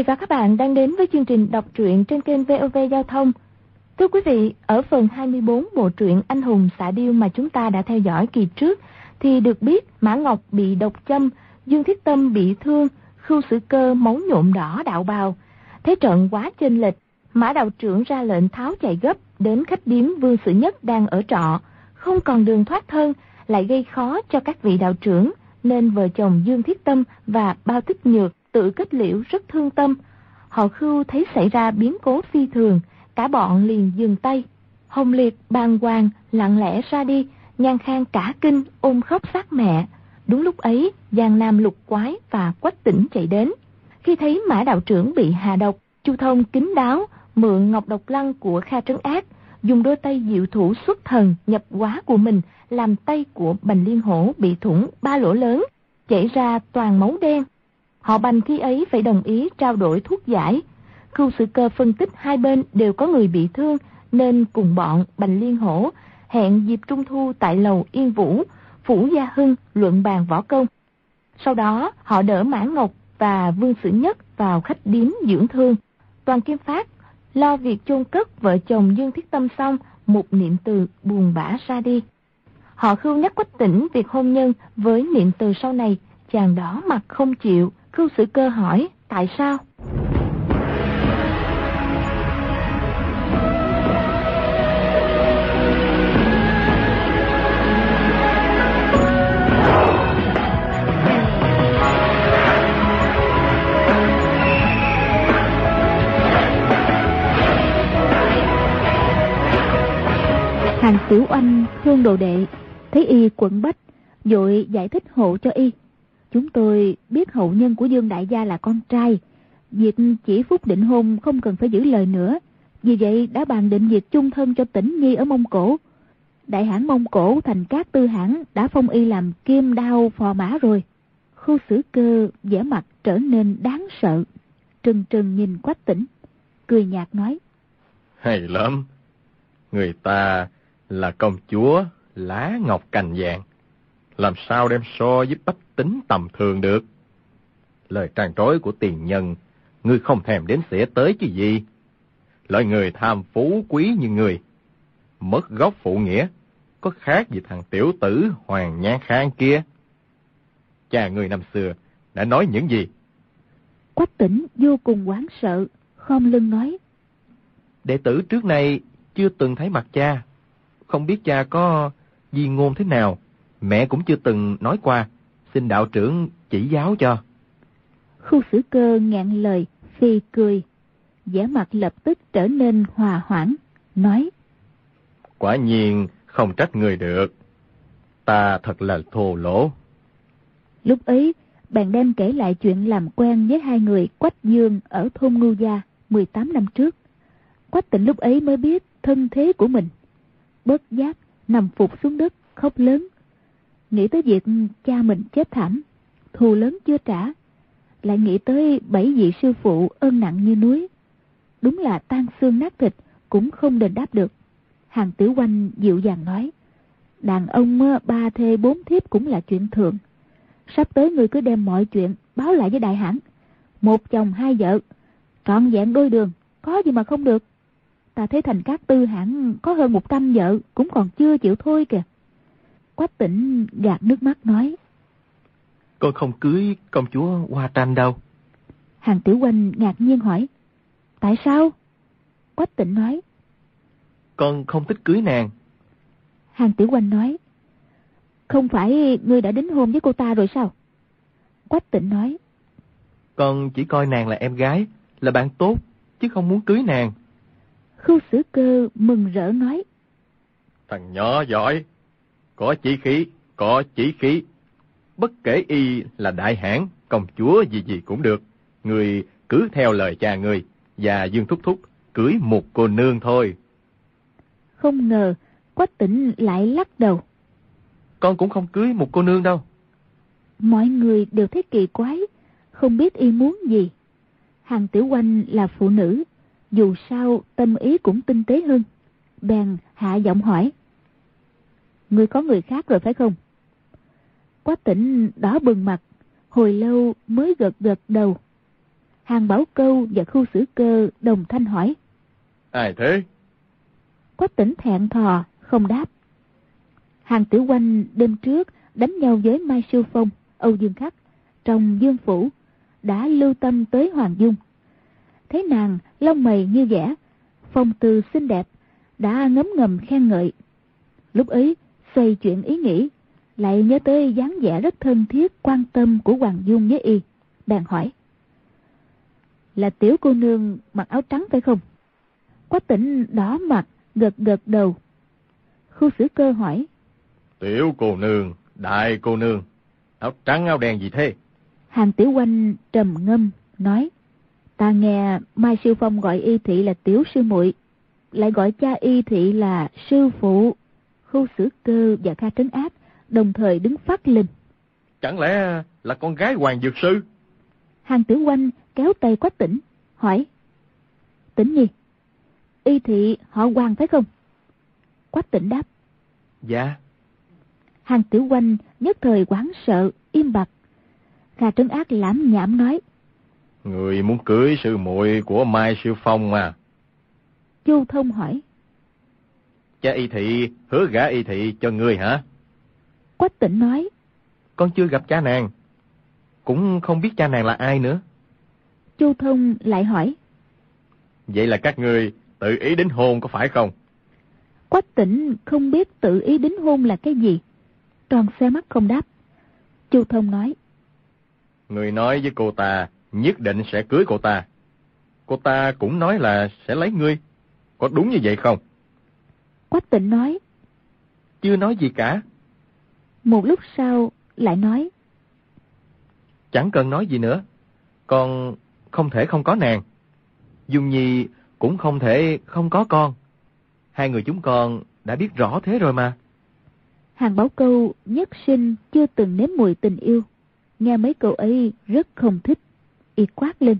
Quý vị và các bạn đang đến với chương trình đọc truyện trên kênh VOV Giao thông. Thưa quý vị, ở phần 24 bộ truyện Anh hùng xạ điêu mà chúng ta đã theo dõi kỳ trước thì được biết Mã Ngọc bị độc châm, Dương Thiết Tâm bị thương, Khưu Sử Cơ máu nhuộm đỏ đạo bào. Thế trận quá chênh lệch, Mã đạo trưởng ra lệnh tháo chạy gấp đến khách điếm Vương Sử Nhất đang ở trọ, không còn đường thoát thân, lại gây khó cho các vị đạo trưởng, nên vợ chồng Dương Thiết Tâm và Bao Tích Nhược tự kết liễu rất thương tâm. Họ khưu thấy xảy ra biến cố phi thường, cả bọn liền dừng tay. Hồng Liệt bàng hoàng lặng lẽ ra đi, nhan khang cả kinh ôm khóc sát mẹ. Đúng lúc ấy, Giang Nam lục quái và quách tỉnh chạy đến. Khi thấy mã đạo trưởng bị hạ độc, Chu Thông kính đáo, mượn ngọc độc lăng của Kha Trấn Ác, dùng đôi tay diệu thủ xuất thần nhập quá của mình, làm tay của Bành Liên Hổ bị thủng ba lỗ lớn, chảy ra toàn máu đen. Họ Bành khi ấy phải đồng ý trao đổi thuốc giải. Khu sự cơ phân tích hai bên đều có người bị thương, nên cùng bọn Bành Liên Hổ hẹn dịp trung thu tại lầu Yên Vũ, Phủ Gia Hưng luận bàn võ công. Sau đó, họ đỡ Mã Ngọc và Vương Sử Nhất vào khách điếm dưỡng thương. Toàn Kim Phát lo việc chôn cất vợ chồng Dương Thiết Tâm xong, một niệm từ buồn bã ra đi. Họ khưu nhắc quách tỉnh việc hôn nhân với niệm từ sau này, chàng đỏ mặt không chịu, khưu sự cơ hỏi, tại sao? Hàng tiểu oanh thương đồ đệ, thấy y quận bách, dội giải thích hộ cho y. Chúng tôi biết hậu nhân của Dương Đại Gia là con trai, việc chỉ phúc định hôn không cần phải giữ lời nữa. Vì vậy đã bàn định việc chung thân cho tỉnh Nhi ở Mông Cổ. Đại hãng Mông Cổ thành các tư hãng đã phong y làm kim đao phò mã rồi. Khu xử cơ vẻ mặt trở nên đáng sợ. Trừng trừng nhìn quách tỉnh, cười nhạt nói. Hay lắm, người ta là công chúa lá ngọc cành vàng. Làm sao đem so với bách tính tầm thường được? Lời tràn trối của tiền nhân, ngươi không thèm đến xỉa tới chứ gì. Loại người tham phú quý như người, mất gốc phụ nghĩa, có khác gì thằng tiểu tử Hoàng Nhan Khang kia. Cha người năm xưa đã nói những gì? Quách tỉnh vô cùng hoảng sợ, khom lưng nói. Đệ tử trước nay chưa từng thấy mặt cha, không biết cha có di ngôn thế nào, mẹ cũng chưa từng nói qua, xin đạo trưởng chỉ giáo cho. Khu xử cơ ngạn lời, phi cười, vẻ mặt lập tức trở nên hòa hoãn, nói. Quả nhiên không trách người được, ta thật là thô lỗ. Lúc ấy, bạn đem kể lại chuyện làm quen với hai người Quách Dương ở thôn Ngưu Gia 18 năm trước. Quách tịnh lúc ấy mới biết thân thế của mình bất giác nằm phục xuống đất khóc lớn nghĩ tới việc cha mình chết thảm, thù lớn chưa trả, lại nghĩ tới bảy vị sư phụ ơn nặng như núi. Đúng là tan xương nát thịt cũng không đền đáp được. Hàng tiểu quanh dịu dàng nói, đàn ông ờ, ba thê bốn thiếp cũng là chuyện thường. Sắp tới người cứ đem mọi chuyện báo lại với đại hãn một chồng, hai vợ, trọn vẹn đôi đường, có gì mà không được. Ta thấy thành các tư hãng có hơn một trăm vợ cũng còn chưa chịu thôi kìa. Quách tỉnh gạt nước mắt nói. Con không cưới công chúa Hoa Tranh đâu. Hàng tiểu huynh ngạc nhiên hỏi. Tại sao? Quách tỉnh nói. Con không thích cưới nàng. Hàng tiểu huynh nói. Không phải ngươi đã đính hôn với cô ta rồi sao? Quách tỉnh nói. Con chỉ coi nàng là em gái, là bạn tốt, chứ không muốn cưới nàng. Khưu sử cơ mừng rỡ nói. Thằng nhỏ giỏi, có chỉ khí, có chỉ khí. Bất kể y là đại hãn, công chúa gì gì cũng được. Người cứ theo lời cha người và Dương Thúc Thúc cưới một cô nương thôi. Không ngờ, Quách tỉnh lại lắc đầu. Con cũng không cưới một cô nương đâu. Mọi người đều thấy kỳ quái, không biết y muốn gì. Hàng tiểu quanh là phụ nữ, dù sao tâm ý cũng tinh tế hơn. Bèn hạ giọng hỏi. Người có người khác rồi phải không? Quách tỉnh đỏ bừng mặt, hồi lâu mới gật gật đầu. Hàng Bảo Câu và Khu Sử Cơ đồng thanh hỏi. Ai thế? Quách tỉnh thẹn thò, không đáp. Hàng Tử Quanh đêm trước đánh nhau với Mai Sư Phong, Âu Dương Khắc, trong Dương Phủ, đã lưu tâm tới Hoàng Dung. Thấy nàng lông mày như vẽ, phong tư xinh đẹp, đã ngấm ngầm khen ngợi. Lúc ấy, xoay chuyện ý nghĩ, lại nhớ tới dáng vẻ rất thân thiết quan tâm của Hoàng Dung với y, bèn hỏi. Là tiểu cô nương mặc áo trắng phải không? Quách tỉnh đỏ mặt, gật gật đầu. Khu sử cơ hỏi. Tiểu cô nương, đại cô nương, áo trắng áo đen gì thế? Hàng tiểu quanh trầm ngâm, nói. Ta nghe Mai Sư Phong gọi y thị là tiểu sư muội lại gọi cha y thị là sư phụ. Khu sử cơ và Kha Trấn Áp đồng thời đứng phát lên. Chẳng lẽ là con gái Hoàng Dược Sư? Hàng tử quanh kéo tay quách tỉnh, hỏi. Tỉnh nhi, y thị họ Hoàng phải không? Quách tỉnh đáp. Dạ. Hàng tử quanh nhất thời quán sợ, im bặt. Kha Trấn Ác lãm nhảm nói. Người muốn cưới sư muội của Mai Sư Phong mà. Chu Thông hỏi. Cha y thị hứa gả y thị cho người hả? Quách tỉnh nói. Con chưa gặp cha nàng. Cũng không biết cha nàng là ai nữa. Chu Thông lại hỏi. Vậy là các người tự ý đính hôn có phải không? Quách tỉnh không biết tự ý đính hôn là cái gì. Tròn xe mắt không đáp. Chu Thông nói. Người nói với cô ta nhất định sẽ cưới cô ta. Cô ta cũng nói là sẽ lấy ngươi. Có đúng như vậy không? Quách tịnh nói. Chưa nói gì cả. Một lúc sau lại nói. Chẳng cần nói gì nữa. Con không thể không có nàng. Dung Nhi cũng không thể không có con. Hai người chúng con đã biết rõ thế rồi mà. Hàng Bảo Câu nhất sinh chưa từng nếm mùi tình yêu. Nghe mấy câu ấy rất không thích. Y quát lên.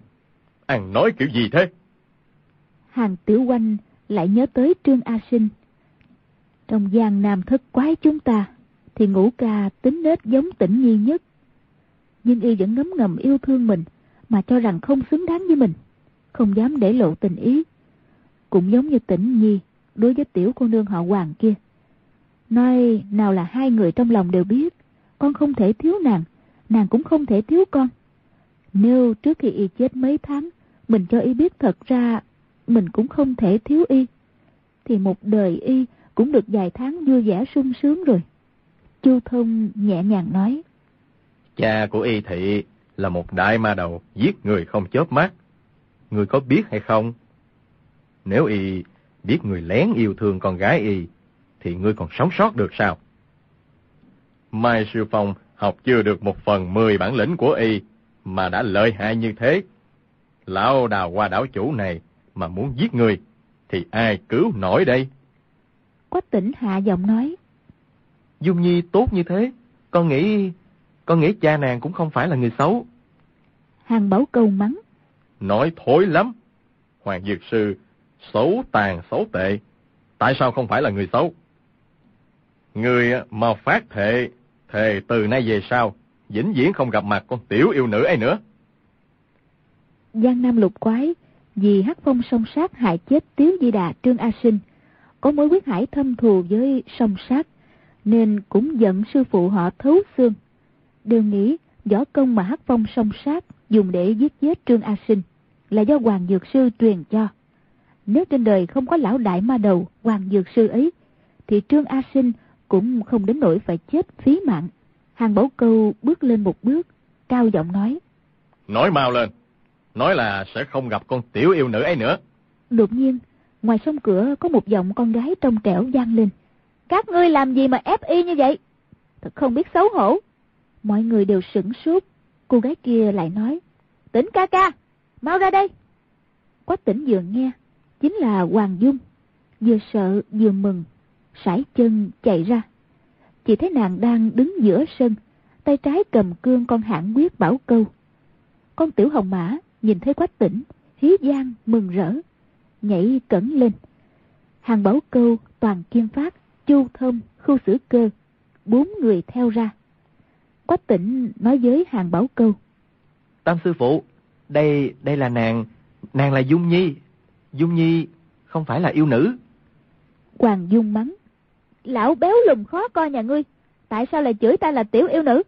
Anh nói kiểu gì thế? Hàng Tiểu Quanh lại nhớ tới Trương A Sinh. Trong gian nam thất quái chúng ta, thì ngũ ca tính nết giống tĩnh nhi nhất. Nhưng y vẫn ngấm ngầm yêu thương mình, mà cho rằng không xứng đáng với mình, không dám để lộ tình ý. Cũng giống như tĩnh nhi, đối với tiểu cô nương họ hoàng kia. Nói nào là hai người trong lòng đều biết, con không thể thiếu nàng, nàng cũng không thể thiếu con. Nếu trước khi y chết mấy tháng, mình cho y biết thật ra mình cũng không thể thiếu y. Thì một đời y cũng được vài tháng vui vẻ sung sướng rồi. Chu Thông nhẹ nhàng nói. Cha của y thị là một đại ma đầu giết người không chớp mắt. Người có biết hay không? Nếu y biết người lén yêu thương con gái y, thì ngươi còn sống sót được sao? Mai Sư Phong học chưa được một phần mười bản lĩnh của y, mà đã lợi hại như thế. Lão đào qua đảo chủ này mà muốn giết người, thì ai cứu nổi đây? Quách tỉnh hạ giọng nói. Dung Nhi tốt như thế, con nghĩ, con nghĩ cha nàng cũng không phải là người xấu. Hàng bảo câu mắng. Nói thối lắm. Hoàng Dược Sư xấu tàn xấu tệ, tại sao không phải là người xấu? Người mà phát thệ, thề từ nay về sau, vĩnh viễn không gặp mặt con tiểu yêu nữ ấy nữa. Giang Nam lục quái vì hắc phong song sát hại chết Tiếu Di Đà Trương A Sinh, có mối quyết hải thâm thù với song sát, nên cũng giận sư phụ họ thấu xương. Đều nghĩ võ công mà hắc phong song sát dùng để giết chết Trương A Sinh là do Hoàng Dược Sư truyền cho. Nếu trên đời không có lão đại ma đầu Hoàng Dược Sư ấy, thì Trương A Sinh cũng không đến nỗi phải chết phí mạng. Hàng Bảo Câu bước lên một bước, cao giọng nói. Nói mau lên, nói là sẽ không gặp con tiểu yêu nữ ấy nữa. Đột nhiên, ngoài sông cửa có một giọng con gái trong trẻo vang lên. Các ngươi làm gì mà ép y như vậy? Thật không biết xấu hổ. Mọi người đều sửng sốt. Cô gái kia lại nói. Tỉnh ca ca, mau ra đây. Quách tỉnh vừa nghe, chính là Hoàng Dung. Vừa sợ vừa mừng, sải chân chạy ra. Chỉ thấy nàng đang đứng giữa sân, tay trái cầm cương con hãn quyết bảo câu. Con tiểu hồng mã nhìn thấy quách tỉnh, hí giang mừng rỡ, nhảy cẩn lên. Hàng bảo câu, toàn kiên phát, chu thông, khu sử cơ, bốn người theo ra. Quách tỉnh nói với hàng bảo câu. Tam sư phụ, đây, đây là nàng, nàng là Dung Nhi. Dung Nhi không phải là yêu nữ. Hoàng Dung mắng. Lão béo lùm khó coi nhà ngươi, tại sao lại chửi ta là tiểu yêu nữ?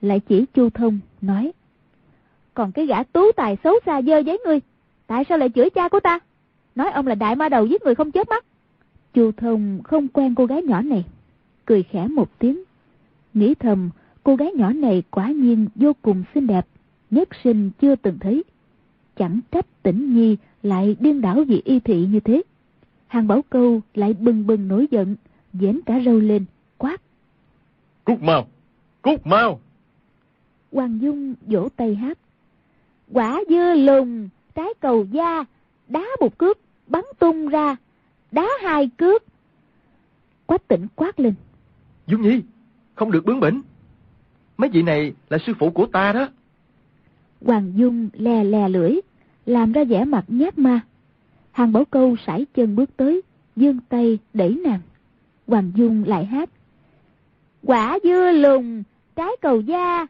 Lại chỉ Chu Thông, nói. Còn cái gã tú tài xấu xa dơ giấy ngươi, tại sao lại chửi cha của ta? Nói ông là đại ma đầu giết người không chết mắt. Chu Thông không quen cô gái nhỏ này, cười khẽ một tiếng. Nghĩ thầm, cô gái nhỏ này quả nhiên vô cùng xinh đẹp, nhất sinh chưa từng thấy. Chẳng trách tỉnh nhi lại điên đảo vì y thị như thế. Hàng bảo câu lại bừng bừng nổi giận, dễn cả râu lên, quát. Cút mau! Cút mau! Hoàng Dung vỗ tay hát. Quả dưa lùng, trái cầu da, đá một cước, bắn tung ra, đá hai cước. Quách tỉnh quát lên. Dung Nhi, không được bướng bỉnh. Mấy vị này là sư phụ của ta đó. Hoàng Dung lè lè lưỡi, làm ra vẻ mặt nhát ma. Hàng bảo câu sải chân bước tới, dương tay đẩy nàng. Hoàng Dung lại hát. Quả dưa lùng, trái cầu da.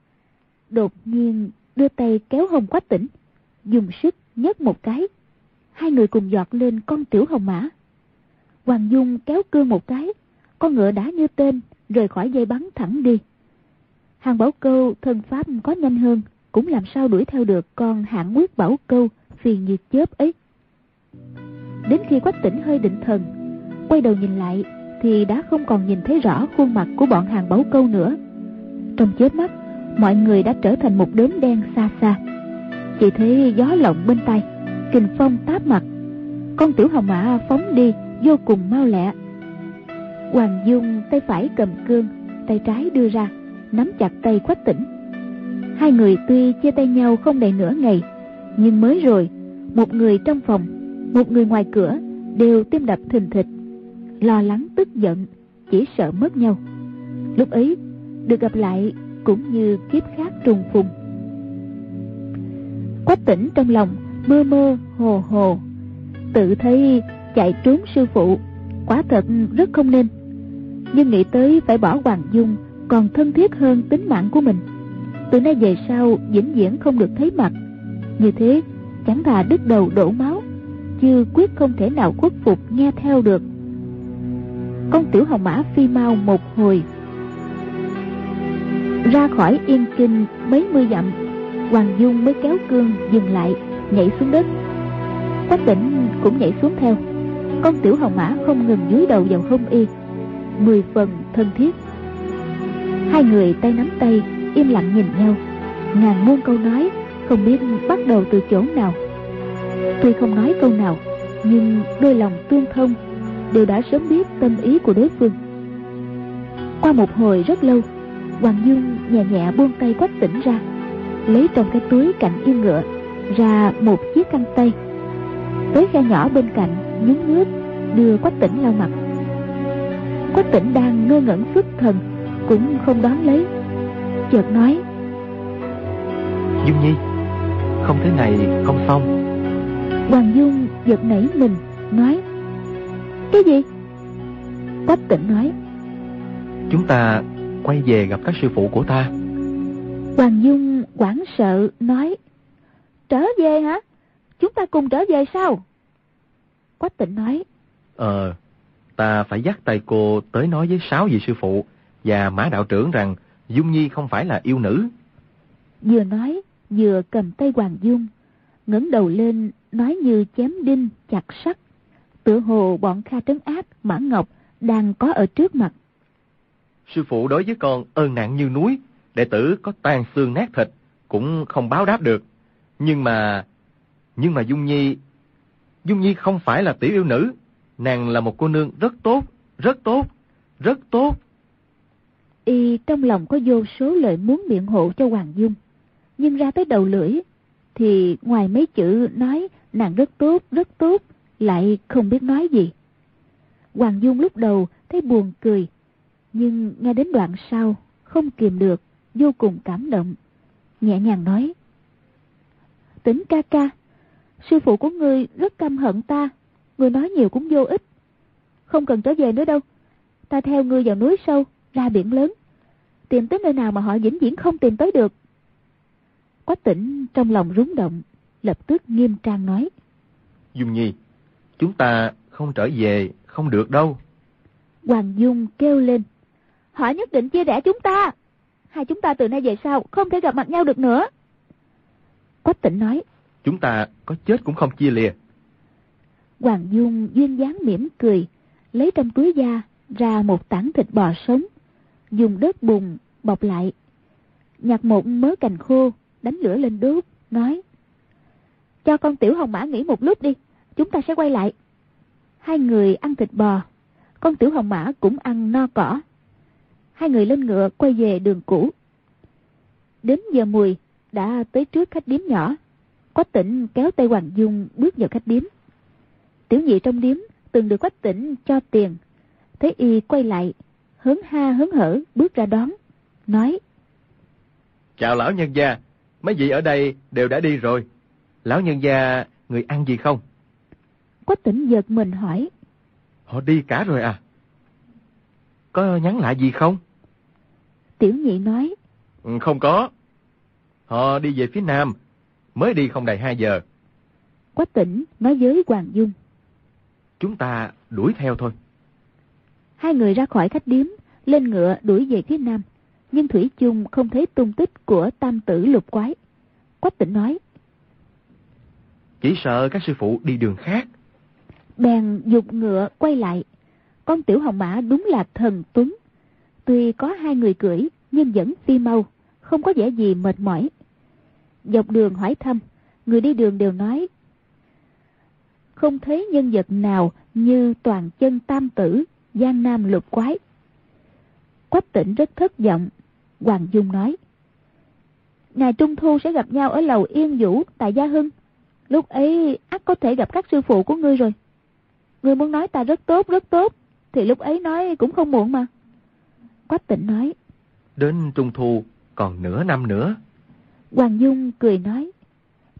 Đột nhiên đưa tay kéo hồng quách tỉnh, dùng sức nhấc một cái. Hai người cùng giọt lên con tiểu hồng mã. Hoàng Dung kéo cương một cái, con ngựa đã như tên, rời khỏi dây bắn thẳng đi. Hàng bảo câu thân pháp có nhanh hơn, cũng làm sao đuổi theo được con hạng quyết bảo câu phiền như chớp ấy. Đến khi quách tỉnh hơi định thần, quay đầu nhìn lại thì đã không còn nhìn thấy rõ khuôn mặt của bọn hàng bảo câu nữa. Trong chớp mắt, mọi người đã trở thành một đốm đen xa xa. Chỉ thấy gió lộng bên tay, kình phong táp mặt. Con tiểu hồng mã phóng đi vô cùng mau lẹ. Hoàng Dung tay phải cầm cương, tay trái đưa ra, nắm chặt tay quách tỉnh. Hai người tuy chia tay nhau không đầy nửa ngày, nhưng mới rồi, một người trong phòng, một người ngoài cửa đều tim đập thình thịch, lo lắng tức giận, chỉ sợ mất nhau. Lúc ấy, được gặp lại cũng như kiếp khác trùng phùng. Quách tỉnh trong lòng, mơ mơ, hồ hồ, tự thấy chạy trốn sư phụ, quả thật rất không nên. Nhưng nghĩ tới phải bỏ Hoàng Dung còn thân thiết hơn tính mạng của mình. Từ nay về sau vĩnh viễn không được thấy mặt. Như thế, chẳng thà đứt đầu đổ máu, chứ quyết không thể nào khuất phục nghe theo được. Con tiểu hồng mã phi mau một hồi ra khỏi yên kinh mấy mươi dặm hoàng dung mới kéo cương dừng lại nhảy xuống đất. Quách tỉnh cũng nhảy xuống theo. Con tiểu hồng mã không ngừng dúi đầu vào hông y. Mười phần thân thiết. Hai người tay nắm tay, im lặng nhìn nhau. Ngàn muôn câu nói, không biết bắt đầu từ chỗ nào. Tuy không nói câu nào, nhưng đôi lòng tương thông đều đã sớm biết tâm ý của đối phương. Qua một hồi rất lâu, Hoàng Dương nhẹ nhẹ buông tay quách tỉnh ra, Lấy trong cái túi cạnh yên ngựa. Ra một chiếc khăn tay. Tới khe nhỏ bên cạnh nhúng nước Đưa quách tỉnh lau mặt. Quách tỉnh đang ngơ ngẩn xuất thần Cũng không đón lấy. Chợt nói Dung Nhi Không thế này không xong. Hoàng Dung giật nảy mình Nói Cái gì? Quách tỉnh nói Chúng ta quay về gặp các sư phụ của ta. Hoàng Dung quảng sợ nói, trở về hả? Chúng ta cùng trở về sao? Quách tịnh nói, Ờ, ta phải dắt tay cô tới nói với sáu vị sư phụ và mã đạo trưởng rằng Dung Nhi không phải là yêu nữ. Vừa nói, vừa cầm tay Hoàng Dung, ngẩng đầu lên nói như chém đinh chặt sắt. Tựa hồ bọn Kha Trấn Ác, Mã Ngọc đang có ở trước mặt. Sư phụ đối với con ơn nặng như núi, đệ tử có tan xương nát thịt, cũng không báo đáp được. Nhưng mà, nhưng mà Dung Nhi, Dung Nhi không phải là tiểu yêu nữ, nàng là một cô nương rất tốt, rất tốt, rất tốt. Y trong lòng có vô số lời muốn biện hộ cho Hoàng Dung, nhưng ra tới đầu lưỡi, thì ngoài mấy chữ nói nàng rất tốt, rất tốt, lại không biết nói gì. Hoàng Dung lúc đầu thấy buồn cười, nhưng nghe đến đoạn sau không kìm được vô cùng cảm động nhẹ nhàng nói tính ca ca sư phụ của ngươi rất căm hận ta ngươi nói nhiều cũng vô ích không cần trở về nữa đâu ta theo ngươi vào núi sâu ra biển lớn tìm tới nơi nào mà họ vĩnh viễn không tìm tới được Quách tỉnh trong lòng rúng động, lập tức nghiêm trang nói. Dung Nhi, chúng ta không trở về, không được đâu. Hoàng Dung kêu lên. Họ nhất định chia rẽ chúng ta. Hai chúng ta từ nay về sau không thể gặp mặt nhau được nữa. Quách tỉnh nói. Chúng ta có chết cũng không chia lìa. Hoàng Dung duyên dáng mỉm cười, lấy trong túi da ra một tảng thịt bò sống, dùng đất bùn bọc lại. Nhặt một mớ cành khô, đánh lửa lên đốt, nói. Cho con tiểu hồng mã nghỉ một lúc đi, chúng ta sẽ quay lại. Hai người ăn thịt bò, con tiểu hồng mã cũng ăn no cỏ. Hai người lên ngựa quay về đường cũ. Đến giờ mùi, đã tới trước khách điếm nhỏ. Quách tỉnh kéo tay Hoàng Dung bước vào khách điếm. Tiểu nhị trong điếm từng được quách tỉnh cho tiền. Thấy y quay lại, hớn ha hớn hở bước ra đón, nói. Chào lão nhân gia, mấy vị ở đây đều đã đi rồi. Lão nhân gia, người ăn gì không? Quách tỉnh giật mình hỏi. Họ đi cả rồi à? Có nhắn lại gì không? Tiểu nhị nói. Ừ, không có. Họ đi về phía nam, mới đi không đầy 2 giờ. Quách tỉnh nói với Hoàng Dung. Chúng ta đuổi theo thôi. Hai người ra khỏi khách điếm, lên ngựa đuổi về phía nam. Nhưng Thủy chung không thấy tung tích của tam tử lục quái. Quách tỉnh nói. Chỉ sợ các sư phụ đi đường khác. Bèn dục ngựa quay lại. Con tiểu hồng mã đúng là thần tuấn. Tuy có hai người cưỡi, nhưng vẫn phi mau, không có vẻ gì mệt mỏi. Dọc đường hỏi thăm, người đi đường đều nói. Không thấy nhân vật nào như toàn chân tam tử, giang nam lục quái. Quách tỉnh rất thất vọng. Hoàng Dung nói. Ngày Trung Thu sẽ gặp nhau ở lầu Yên Vũ tại Gia Hưng. Lúc ấy ắt có thể gặp các sư phụ của ngươi rồi. Ngươi muốn nói ta rất tốt, rất tốt. Thì lúc ấy nói cũng không muộn mà. Quách tỉnh nói. Đến Trung Thu còn nửa năm nữa. Hoàng Dung cười nói.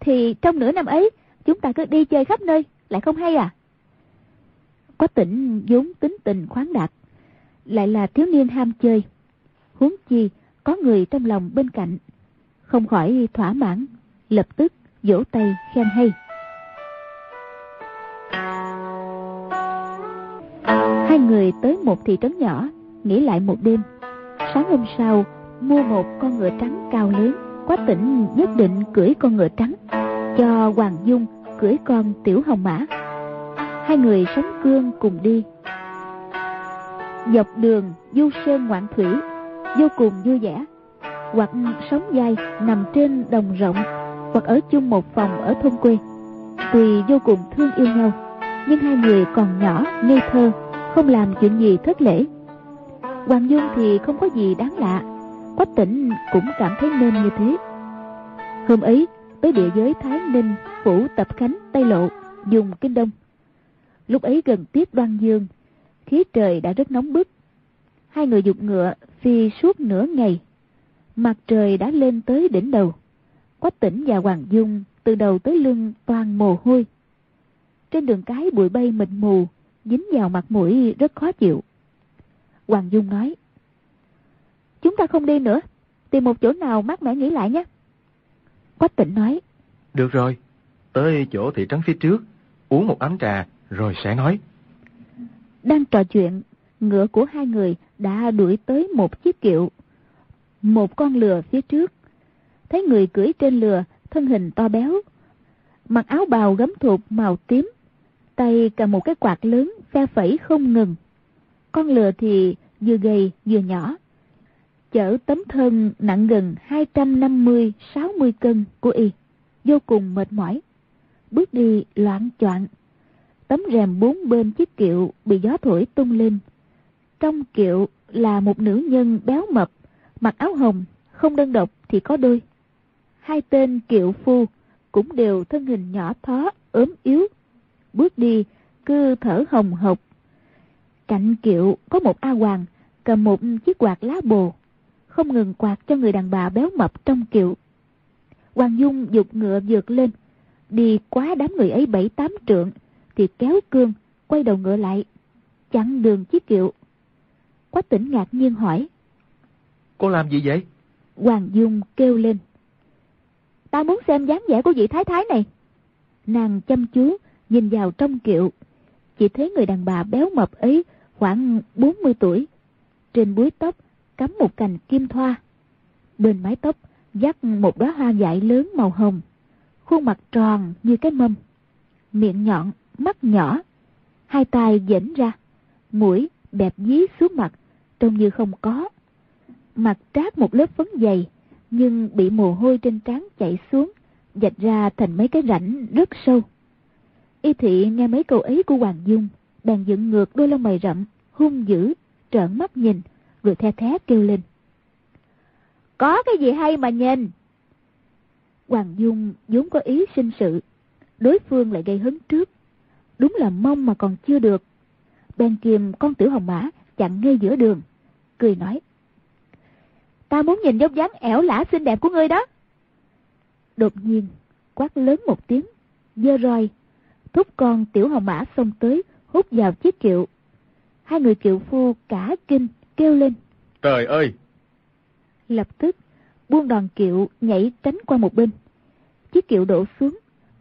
Thì trong nửa năm ấy, chúng ta cứ đi chơi khắp nơi, lại không hay à? Quách tỉnh vốn tính tình khoáng đạt, lại là thiếu niên ham chơi. Huống chi, có người trong lòng bên cạnh. Không khỏi thỏa mãn, lập tức vỗ tay khen hay. Hai người tới một thị trấn nhỏ, nghỉ lại một đêm. Sáng hôm sau, mua một con ngựa trắng cao lớn, quách tỉnh nhất định cưỡi con ngựa trắng, cho Hoàng Dung cưỡi con tiểu hồng mã. Hai người sống cương cùng đi. Dọc đường du sơn ngoạn thủy, vô cùng vui vẻ. Hoặc sống dai nằm trên đồng rộng, hoặc ở chung một phòng ở thôn quê. Tuy vô cùng thương yêu nhau, nhưng hai người còn nhỏ, ngây thơ, không làm chuyện gì thất lễ. Hoàng Dung thì không có gì đáng lạ, Quách tỉnh cũng cảm thấy nên như thế. Hôm ấy, tới địa giới Thái Ninh, Phủ Tập Khánh, Tây Lộ, dùng Kinh Đông. Lúc ấy gần tiết đoan dương, khí trời đã rất nóng bức. Hai người dục ngựa phi suốt nửa ngày. Mặt trời đã lên tới đỉnh đầu. Quách tỉnh và Hoàng Dung từ đầu tới lưng toàn mồ hôi. Trên đường cái bụi bay mịt mù, dính vào mặt mũi rất khó chịu. Hoàng Dung nói, Chúng ta không đi nữa, tìm một chỗ nào mát mẻ nghỉ lại nhé. Quách tỉnh nói, Được rồi, tới chỗ thị trấn phía trước, uống một ấm trà, rồi sẽ nói. Đang trò chuyện, ngựa của hai người đã đuổi tới một chiếc kiệu. Một con lừa phía trước. Thấy người cưỡi trên lừa, thân hình to béo. Mặc áo bào gấm thụt màu tím. Tay cầm một cái quạt lớn, phe phẩy không ngừng. Con lừa thì vừa gầy vừa nhỏ. Chở tấm thân nặng gần 250-60 cân của y. Vô cùng mệt mỏi. Bước đi loạn choạng tấm rèm bốn bên chiếc kiệu bị gió thổi tung lên. Trong kiệu là một nữ nhân béo mập, mặc áo hồng, không đơn độc thì có đôi. Hai tên kiệu phu cũng đều thân hình nhỏ thó, ốm yếu. Bước đi, cứ thở hồng hộc. Cạnh kiệu có một A Hoàng cầm một chiếc quạt lá bồ, không ngừng quạt cho người đàn bà béo mập trong kiệu. Hoàng Dung dục ngựa vượt lên, đi quá đám người ấy bảy tám trượng, thì kéo cương, quay đầu ngựa lại, chặn đường chiếc kiệu. Quách tỉnh ngạc nhiên hỏi. Cô làm gì vậy? Hoàng Dung kêu lên. Ta muốn xem dáng vẻ của vị thái thái này. Nàng chăm chú nhìn vào trong kiệu. Chỉ thấy người đàn bà béo mập ấy khoảng 40 tuổi. Trên búi tóc cắm một cành kim thoa. Bên mái tóc dắt một đóa hoa dại lớn màu hồng. Khuôn mặt tròn như cái mâm. Miệng nhọn, mắt nhỏ. Hai tay dễn ra. Mũi bẹp dí xuống mặt, trông như không có. Mặt trát một lớp phấn dày, nhưng bị mồ hôi trên trán chảy xuống, dạch ra thành mấy cái rãnh rất sâu. Y thị nghe mấy câu ấy của Hoàng Dung, bèn dựng ngược đôi lông mày rậm, hung dữ, trợn mắt nhìn, rồi the thé kêu lên. Có cái gì hay mà nhìn? Hoàng Dung vốn có ý sinh sự, đối phương lại gây hứng trước. Đúng là mong mà còn chưa được. Bèn kìm con tiểu hồng mã chặn ngay giữa đường, cười nói. Ta muốn nhìn dốc dáng ẻo lả xinh đẹp của ngươi đó. Đột nhiên, quát lớn một tiếng, dơ roi, thúc con tiểu hồng mã xông tới, hút vào chiếc kiệu. Hai người kiệu phu cả kinh, kêu lên. Trời ơi! Lập tức, buông đòn kiệu nhảy tránh qua một bên. Chiếc kiệu đổ xuống,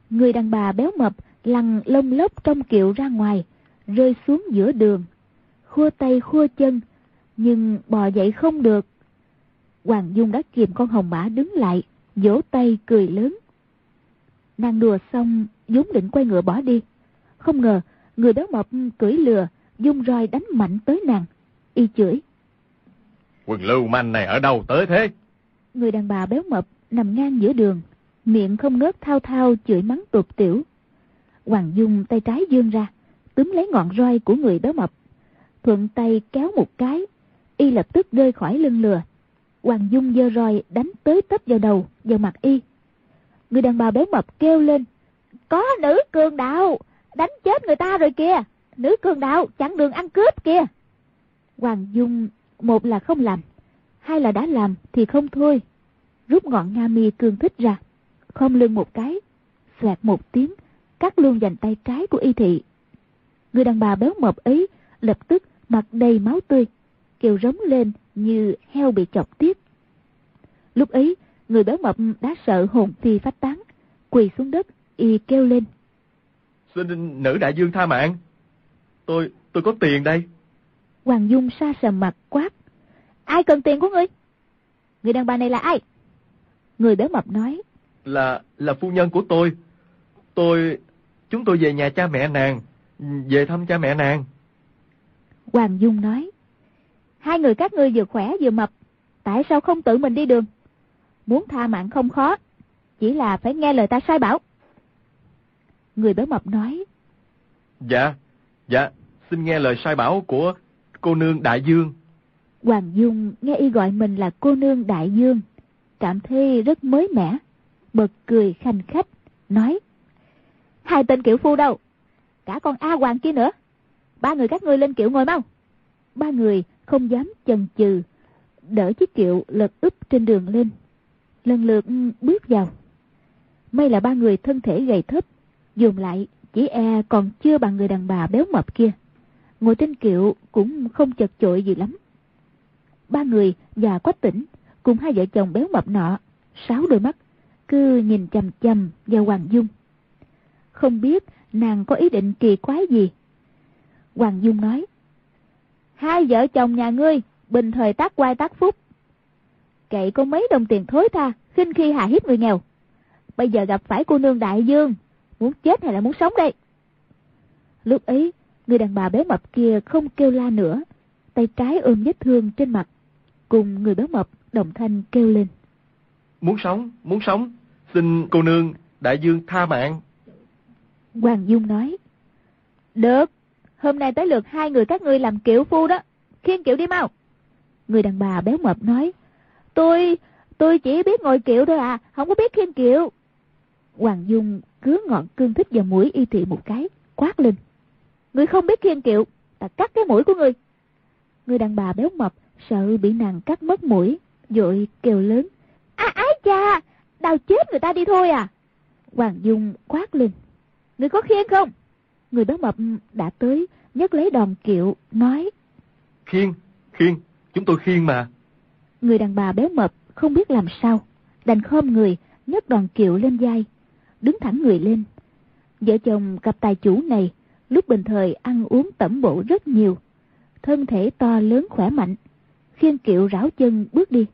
người đàn bà béo mập lăn lông lốc trong kiệu ra ngoài, rơi xuống giữa đường. Khua tay khua chân, nhưng bò dậy không được. Hoàng Dung đã kìm con hồng mã đứng lại, vỗ tay cười lớn. Nàng đùa xong, vốn định quay ngựa bỏ đi. Không ngờ, người béo mập cưỡi lừa, dung roi đánh mạnh tới nàng. Y chửi. Quần lưu manh này ở đâu tới thế? Người đàn bà béo mập nằm ngang giữa đường, miệng không ngớt thao thao chửi mắng tục tiểu. Hoàng Dung tay trái dương ra, túm lấy ngọn roi của người béo mập. Thuận tay kéo một cái, y lập tức rơi khỏi lưng lừa. Hoàng Dung giơ roi đánh tới tấp vào đầu, vào mặt y. Người đàn bà béo mập kêu lên. Có nữ cường đạo, đánh chết người ta rồi kìa. Nữ cường đạo chặn đường ăn cướp kìa. Hoàng Dung một là không làm, hai là đã làm thì không thôi. Rút ngọn nga mi cương thích ra, không lưng một cái, xoẹt một tiếng, cắt luôn dành tay trái của y thị. Người đàn bà béo mập ấy lập tức mặt đầy máu tươi, kêu rống lên như heo bị chọc tiết. Lúc ấy, người béo mập đã sợ hồn phi phách tán, quỳ xuống đất, y kêu lên. Xin nữ đại dương tha mạng. Tôi, tôi có tiền đây. Hoàng Dung xa sầm mặt quát. Ai cần tiền của ngươi? Người đàn bà này là ai? Người béo mập nói. Là, là phu nhân của tôi. Tôi, chúng tôi về nhà cha mẹ nàng, về thăm cha mẹ nàng. Hoàng Dung nói. Hai người các ngươi vừa khỏe vừa mập, tại sao không tự mình đi đường? Muốn tha mạng không khó, chỉ là phải nghe lời ta sai bảo. Người béo mập nói. Dạ, dạ, xin nghe lời sai bảo của cô nương Đại Dương. Hoàng Dung nghe y gọi mình là cô nương Đại Dương, cảm thấy rất mới mẻ, bật cười khanh khách, nói. Hai tên kiểu phu đâu? Cả con A Hoàng kia nữa. Ba người các ngươi lên kiệu ngồi mau. Ba người không dám chần chừ, đỡ chiếc kiệu lật úp trên đường lên. Lần lượt bước vào. May là ba người thân thể gầy thấp, dùng lại chỉ e còn chưa bằng người đàn bà béo mập kia. Ngồi trên kiệu cũng không chật chội gì lắm. Ba người và quách tỉnh cùng hai vợ chồng béo mập nọ, sáu đôi mắt, cứ nhìn chầm chầm vào Hoàng Dung. Không biết nàng có ý định kỳ quái gì. Hoàng Dung nói, Hai vợ chồng nhà ngươi, bình thời tác quay tác phúc. Kệ có mấy đồng tiền thối tha, khinh khi hà hiếp người nghèo. Bây giờ gặp phải cô nương đại dương, muốn chết hay là muốn sống đây? Lúc ấy, người đàn bà béo mập kia không kêu la nữa, tay trái ôm vết thương trên mặt, cùng người béo mập đồng thanh kêu lên. Muốn sống, muốn sống, xin cô nương đại dương tha mạng. Hoàng Dung nói, Được, hôm nay tới lượt hai người các ngươi làm kiệu phu đó, khiêng kiệu đi mau. Người đàn bà béo mập nói, tôi, tôi chỉ biết ngồi kiệu thôi à, không có biết khiêng kiệu. Hoàng Dung cứa ngọn cương thích vào mũi y thị một cái, quát lên. Người không biết khiêng kiệu, ta cắt cái mũi của người. Người đàn bà béo mập sợ bị nàng cắt mất mũi, dội kêu lớn. À ái cha, đau chết người ta đi thôi à. Hoàng Dung quát lên. Người có khiêng không? Người béo mập đã tới, nhấc lấy đòn kiệu, nói. Khiêng, khiêng, chúng tôi khiêng mà. Người đàn bà béo mập không biết làm sao, đành khom người, nhấc đòn kiệu lên vai, đứng thẳng người lên. Vợ chồng cặp tài chủ này lúc bình thời ăn uống tẩm bổ rất nhiều, thân thể to lớn khỏe mạnh, khiên kiệu rảo chân bước đi.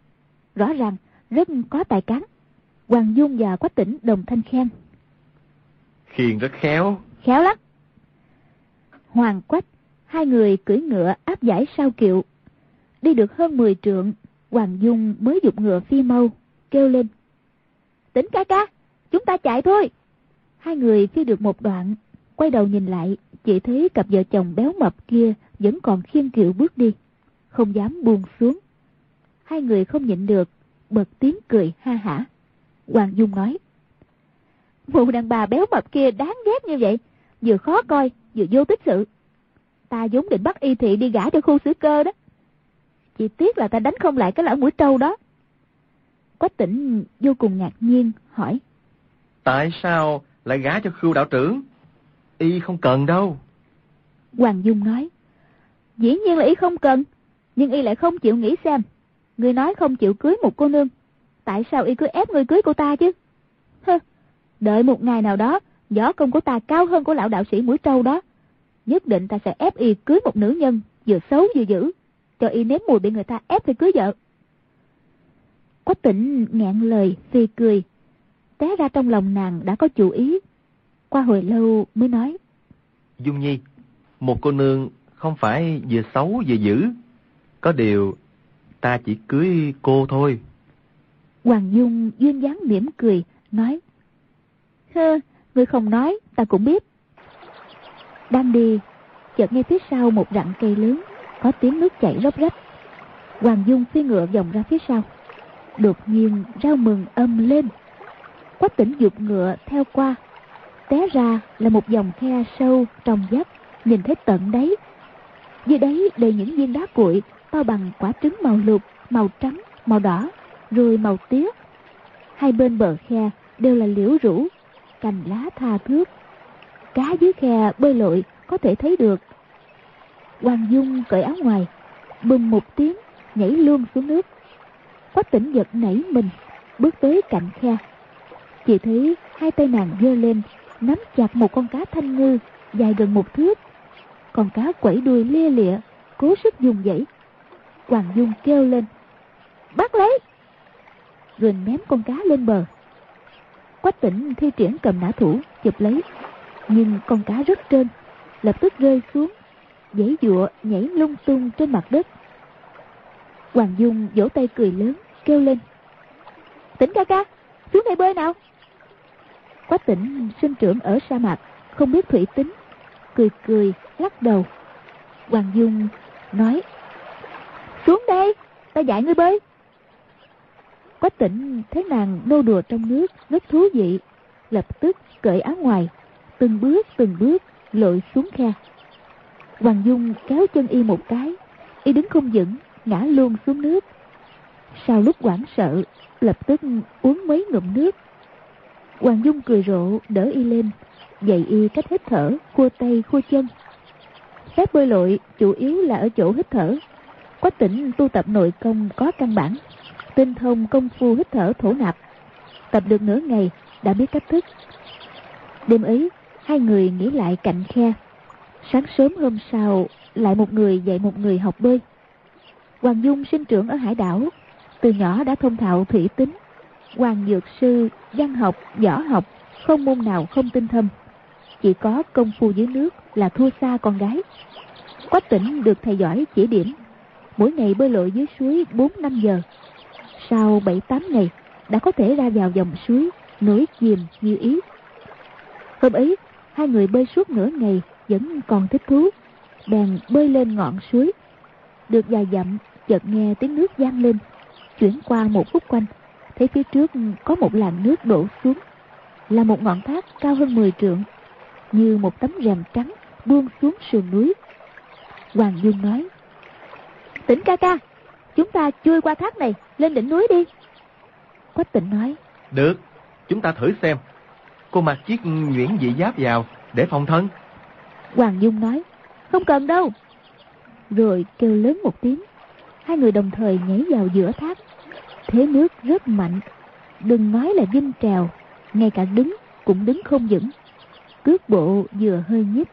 Rõ ràng rất có tài cán. Hoàng Dung và Quách Tỉnh đồng thanh khen. Khiên rất khéo. Khéo lắm. Hoàng Quách, hai người cưỡi ngựa áp giải sau kiệu. Đi được hơn 10 trượng, Hoàng Dung mới dục ngựa phi mau, kêu lên. Tỉnh ca ca, chúng ta chạy thôi. Hai người phi được một đoạn, quay đầu nhìn lại, chỉ thấy cặp vợ chồng béo mập kia vẫn còn khiêng kiệu bước đi, không dám buông xuống. Hai người không nhịn được, bật tiếng cười ha hả. Hoàng Dung nói. Mụ đàn bà béo mập kia đáng ghét như vậy, vừa khó coi, vừa vô tích sự. Ta vốn định bắt y thị đi gả cho khu xử cơ đó. Chỉ tiếc là ta đánh không lại cái lão mũi trâu đó. Quách tỉnh vô cùng ngạc nhiên, hỏi. Tại sao lại gả cho khu đạo trưởng? Y không cần đâu. Hoàng Dung nói. Dĩ nhiên là y không cần, nhưng y lại không chịu nghĩ xem. Người nói không chịu cưới một cô nương. Tại sao y cứ ép người cưới cô ta chứ? Hơ, đợi một ngày nào đó, võ công của ta cao hơn của lão đạo sĩ mũi trâu đó. Nhất định ta sẽ ép y cưới một nữ nhân, vừa xấu vừa dữ, cho y nếm mùi bị người ta ép phải cưới vợ. Quách tỉnh ngẹn lời, phi cười. Té ra trong lòng nàng đã có chủ ý. Qua hồi lâu mới nói. Dung Nhi, một cô nương không phải vừa xấu vừa dữ. Có điều, ta chỉ cưới cô thôi. Hoàng Dung duyên dáng mỉm cười, nói. Hơ, người không nói, ta cũng biết. Đang đi, chợt nghe phía sau một rặng cây lớn, có tiếng nước chảy róc rách. Hoàng Dung phi ngựa vòng ra phía sau. Đột nhiên rau mừng âm lên. Quách tỉnh dục ngựa theo qua. Té ra là một dòng khe sâu trong vách nhìn thấy tận đấy. Dưới đấy đầy những viên đá cuội to bằng quả trứng màu lục, màu trắng, màu đỏ, rồi màu tía. Hai bên bờ khe đều là liễu rũ, cành lá tha thước. Cá dưới khe bơi lội có thể thấy được. Hoàng Dung cởi áo ngoài, bùm một tiếng, nhảy luôn xuống nước. Quách tỉnh giật nảy mình, bước tới cạnh khe. Chỉ thấy hai tay nàng giơ lên, nắm chặt một con cá thanh ngư dài gần một thước. Con cá quẩy đuôi lia lịa, cố sức dùng dãy. Hoàng Dung kêu lên, bắt lấy! Rồi ném con cá lên bờ. Quách tỉnh thi triển cầm nã thủ, chụp lấy. Nhưng con cá rất trơn, lập tức rơi xuống, dãy dụa nhảy lung tung trên mặt đất. Hoàng Dung vỗ tay cười lớn, kêu lên. Tỉnh ca ca, xuống đây bơi nào. Quách tỉnh sinh trưởng ở sa mạc, không biết thủy tính, cười cười, lắc đầu. Hoàng Dung nói, xuống đây, ta dạy ngươi bơi. Quách tỉnh thấy nàng nô đùa trong nước rất thú vị, lập tức cởi áo ngoài, từng bước từng bước lội xuống khe. Hoàng Dung kéo chân y một cái, y đứng không vững, ngã luôn xuống nước. Sau lúc hoảng sợ, lập tức uống mấy ngụm nước. Hoàng Dung cười rộ, đỡ y lên, dạy y cách hít thở, khua tay, khua chân. Phép bơi lội chủ yếu là ở chỗ hít thở. Quách tỉnh tu tập nội công có căn bản, tinh thông công phu hít thở thổ nạp. Tập được nửa ngày, đã biết cách thức. Đêm ấy, hai người nghỉ lại cạnh khe. Sáng sớm hôm sau, lại một người dạy một người học bơi. Hoàng Dung sinh trưởng ở hải đảo, từ nhỏ đã thông thạo thủy tính. Hoàng Dược Sư, văn học, võ học, không môn nào không tinh thâm. Chỉ có công phu dưới nước là thua xa con gái. Quách tỉnh được thầy giỏi chỉ điểm. Mỗi ngày bơi lội dưới suối 4-5 giờ. Sau 7-8 ngày, đã có thể ra vào dòng suối, nổi chìm như ý. Hôm ấy, hai người bơi suốt nửa ngày vẫn còn thích thú. Bèn bơi lên ngọn suối. Được vài dặm, chợt nghe tiếng nước vang lên. Chuyển qua một khúc quanh, thấy phía trước có một làn nước đổ xuống. Là một ngọn thác cao hơn 10 trượng, như một tấm rèm trắng buông xuống sườn núi. Hoàng Dương nói, Tỉnh ca ca, chúng ta chui qua thác này, lên đỉnh núi đi. Quách tỉnh nói, Được, chúng ta thử xem. Cô mặc chiếc nhuyễn dị giáp vào để phòng thân. Hoàng Dung nói, không cần đâu. Rồi kêu lớn một tiếng, hai người đồng thời nhảy vào giữa thác. Thế nước rất mạnh, đừng nói là dinh trèo, ngay cả đứng cũng đứng không vững. Cước bộ vừa hơi nhích,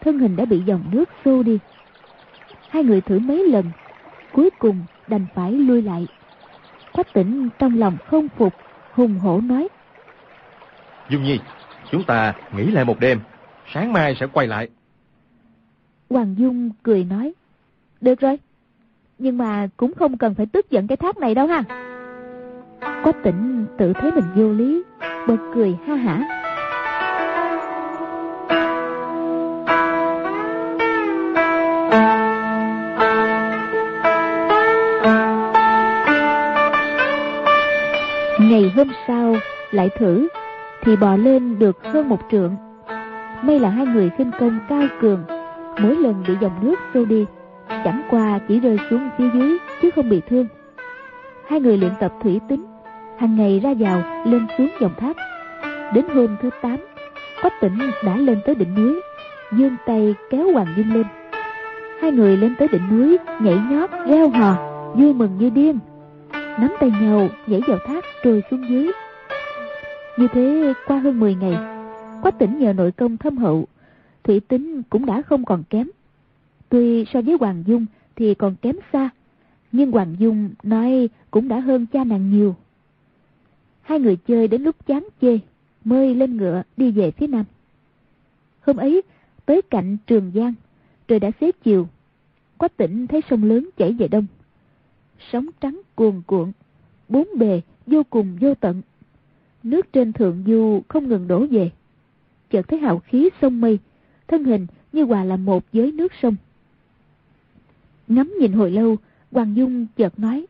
thân hình đã bị dòng nước xô đi. Hai người thử mấy lần, cuối cùng đành phải lui lại. Quách tỉnh trong lòng không phục, hùng hổ nói. Dung Nhi, chúng ta nghỉ lại một đêm, sáng mai sẽ quay lại. Hoàng Dung cười nói. Được rồi, nhưng mà cũng không cần phải tức giận cái thác này đâu ha. Quách tỉnh tự thấy mình vô lý, bật cười ha hả. Ngày hôm sau lại thử thì bò lên được hơn một trượng. May là hai người khinh công cao cường, mỗi lần bị dòng nước xô đi, chẳng qua chỉ rơi xuống phía dưới chứ không bị thương. Hai người luyện tập thủy tính, hàng ngày ra vào lên xuống dòng thác. Đến hôm thứ tám Quách tỉnh đã lên tới đỉnh núi, vươn tay kéo Hoàng Dung lên. Hai người lên tới đỉnh núi, nhảy nhót, reo hò, vui mừng như điên nắm tay nhau nhảy vào thác trôi xuống dưới. Như thế qua hơn 10 ngày, Quách tỉnh nhờ nội công thâm hậu, thủy tính cũng đã không còn kém. Tuy so với Hoàng Dung thì còn kém xa, nhưng Hoàng Dung nói cũng đã hơn cha nàng nhiều. Hai người chơi đến lúc chán chê, mới lên ngựa đi về phía nam. Hôm ấy, tới cạnh Trường Giang, trời đã xế chiều. Quách tỉnh thấy sông lớn chảy về đông sóng trắng cuồn cuộn, bốn bề vô cùng vô tận. Nước trên thượng du không ngừng đổ về. Chợt thấy hào khí sông mây, thân hình như hòa làm một với nước sông. Ngắm nhìn hồi lâu, Hoàng Dung chợt nói.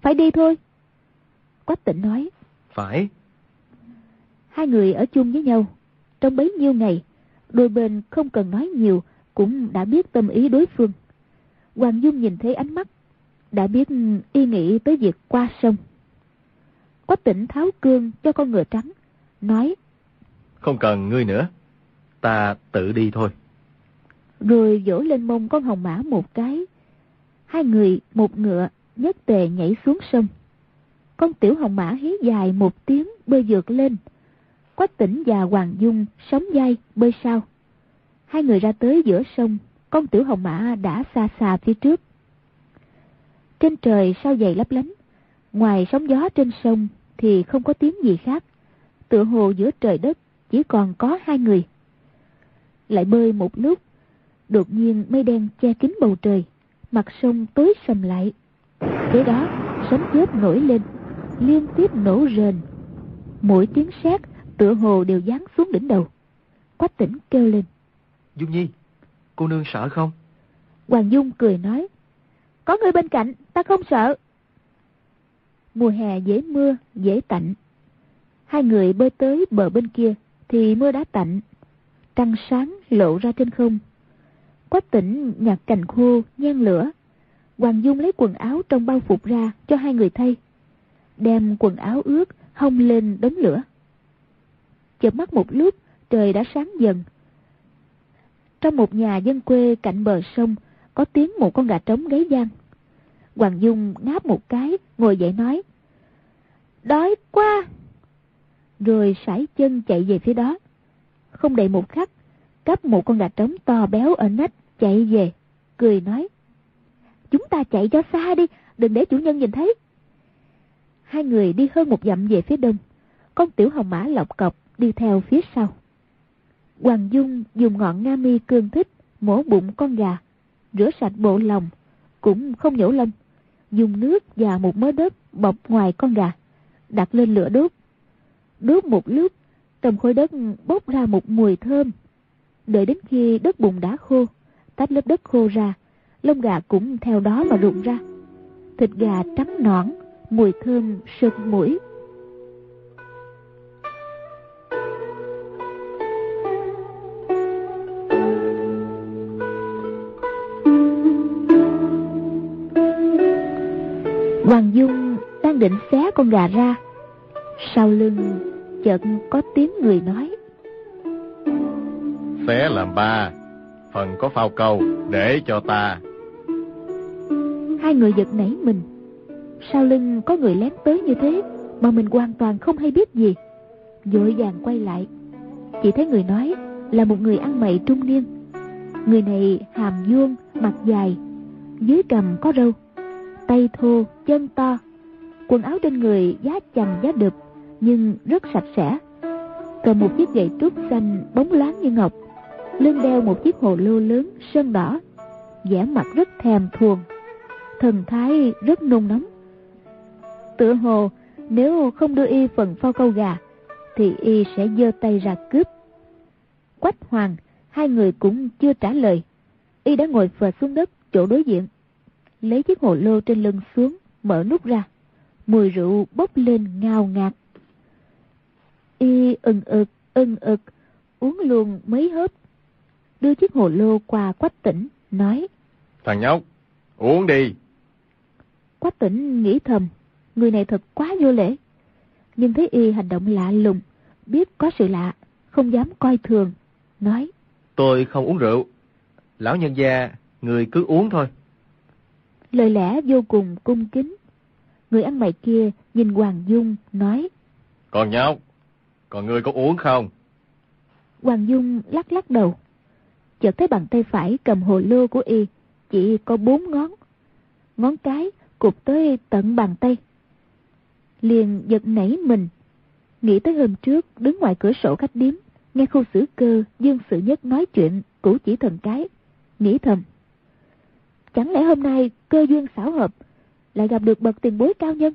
Phải đi thôi. Quách tịnh nói. Phải. Hai người ở chung với nhau. Trong bấy nhiêu ngày, đôi bên không cần nói nhiều, cũng đã biết tâm ý đối phương. Hoàng Dung nhìn thấy ánh mắt đã biết y nghĩ tới việc qua sông. Quách tỉnh tháo cương cho con ngựa trắng, nói Không cần ngươi nữa, ta tự đi thôi. Rồi vỗ lên mông con hồng mã một cái. Hai người, một ngựa, nhất tề nhảy xuống sông. Con tiểu hồng mã hí dài một tiếng bơi vượt lên. Quách tỉnh và Hoàng Dung sóng dai bơi sau. Hai người ra tới giữa sông, con tiểu hồng mã đã xa xa phía trước. Trên trời sao dày lấp lánh, ngoài sóng gió trên sông thì không có tiếng gì khác. Tựa hồ giữa trời đất chỉ còn có hai người. Lại bơi một lúc, đột nhiên mây đen che kín bầu trời, mặt sông tối sầm lại. Kế đó, sấm chớp nổi lên, liên tiếp nổ rền. Mỗi tiếng sét tựa hồ đều giáng xuống đỉnh đầu. Quách tỉnh kêu lên. Dung Nhi, cô nương sợ không? Hoàng Dung cười nói. Có người bên cạnh, ta không sợ. Mùa hè dễ mưa, dễ tạnh. Hai người bơi tới bờ bên kia, thì mưa đã tạnh. Trăng sáng lộ ra trên không. Quách tỉnh nhặt cành khô, nhen lửa. Hoàng Dung lấy quần áo trong bao phục ra cho hai người thay. Đem quần áo ướt, hông lên đống lửa. Chợp mắt một lúc, trời đã sáng dần. Trong một nhà dân quê cạnh bờ sông, có tiếng một con gà trống gáy vang. Hoàng Dung ngáp một cái, ngồi dậy nói. Đói quá! Rồi sải chân chạy về phía đó. Không đầy một khắc, cắp một con gà trống to béo ở nách chạy về, cười nói. Chúng ta chạy cho xa đi, đừng để chủ nhân nhìn thấy. Hai người đi hơn một dặm về phía đông, con tiểu hồng mã lọc cọc đi theo phía sau. Hoàng Dung dùng ngọn nga mi cương thích mổ bụng con gà, rửa sạch bộ lòng, cũng không nhổ lông, dùng nước và một mớ đất bọc ngoài con gà, đặt lên lửa đốt. Đốt một lúc, trong khối đất bốc ra một mùi thơm. Đợi đến khi đất bùn đã khô, tách lớp đất khô ra, lông gà cũng theo đó mà rụng ra. Thịt gà trắng nõn, mùi thơm sực mũi, Hoàng Dung đang định xé con gà ra. Sau lưng chợt có tiếng người nói. Xé làm ba Phần có phao câu để cho ta. Hai người giật nảy mình sau lưng có người lén tới như thế, mà mình hoàn toàn không hay biết gì. Vội vàng quay lại. Chỉ thấy người nói là một người ăn mày trung niên. Người này hàm vuông, mặt dài, dưới cằm có râu, tay thô, chân to. Quần áo trên người giá chầm giá đực, nhưng rất sạch sẽ. Cầm một chiếc gậy trúc xanh bóng loáng như ngọc, lưng đeo một chiếc hồ lô lớn sơn đỏ, vẻ mặt rất thèm thuồng. Thần thái rất nôn nóng tựa hồ nếu không đưa y phần phao câu gà thì y sẽ giơ tay ra cướp. Quách hoàng hai người cũng chưa trả lời. Y đã ngồi phờ xuống đất chỗ đối diện lấy chiếc hồ lô trên lưng xuống mở nút ra. Mùi rượu bốc lên ngào ngạt. Y ừng ực ừng ực uống luôn mấy hớp. Đưa chiếc hồ lô qua quách tỉnh nói thằng nhóc uống đi. Quách tỉnh nghĩ thầm người này thật quá vô lễ. Nhưng thấy y hành động lạ lùng biết có sự lạ không dám coi thường nói. Tôi không uống rượu. Lão nhân gia người cứ uống thôi. Lời lẽ vô cùng cung kính. Người ăn mày kia nhìn hoàng dung nói. Còn nhóc còn ngươi có uống không? Hoàng dung lắc lắc đầu. Chợt thấy bàn tay phải cầm hồ lô của y chỉ có bốn ngón. Ngón cái cụp tới tận bàn tay liền giật nảy mình. Nghĩ tới hôm trước, đứng ngoài cửa sổ khách điếm, nghe khu xử cơ, dương sự nhất nói chuyện cũ chỉ thần cái. Nghĩ thầm, chẳng lẽ hôm nay cơ duyên xảo hợp, lại gặp được bậc tiền bối cao nhân?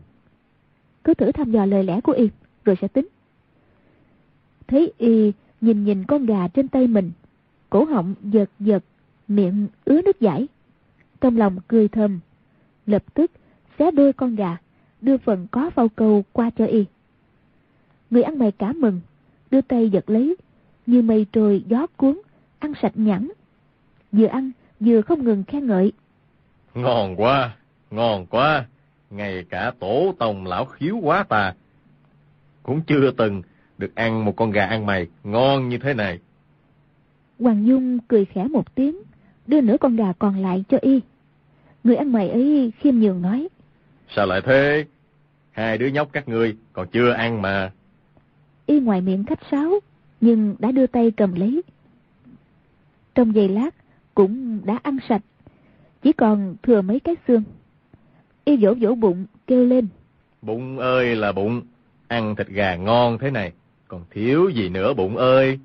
Cứ thử thăm dò lời lẽ của y, rồi sẽ tính. Thấy y nhìn nhìn con gà trên tay mình, cổ họng giật giật, miệng ứa nước giải trong lòng cười thầm, lập tức xé đôi con gà đưa phần có phao câu qua cho y. Người ăn mày cả mừng đưa tay giật lấy như mây trôi gió cuốn ăn sạch nhẵn. Vừa ăn vừa không ngừng khen ngợi. Ngon quá ngon quá ngay cả tổ tông lão khiếu quá ta. Cũng chưa từng được ăn một con gà ăn mày ngon như thế này. Hoàng dung cười khẽ một tiếng đưa nửa con gà còn lại cho y. Người ăn mày ấy khiêm nhường nói sao lại thế? Hai đứa nhóc các ngươi còn chưa ăn mà. Y ngoài miệng khách sáo nhưng đã đưa tay cầm lấy. Trong giây lát cũng đã ăn sạch. Chỉ còn thừa mấy cái xương. Y vỗ vỗ bụng kêu lên. Bụng ơi là bụng ăn thịt gà ngon thế này còn thiếu gì nữa bụng ơi?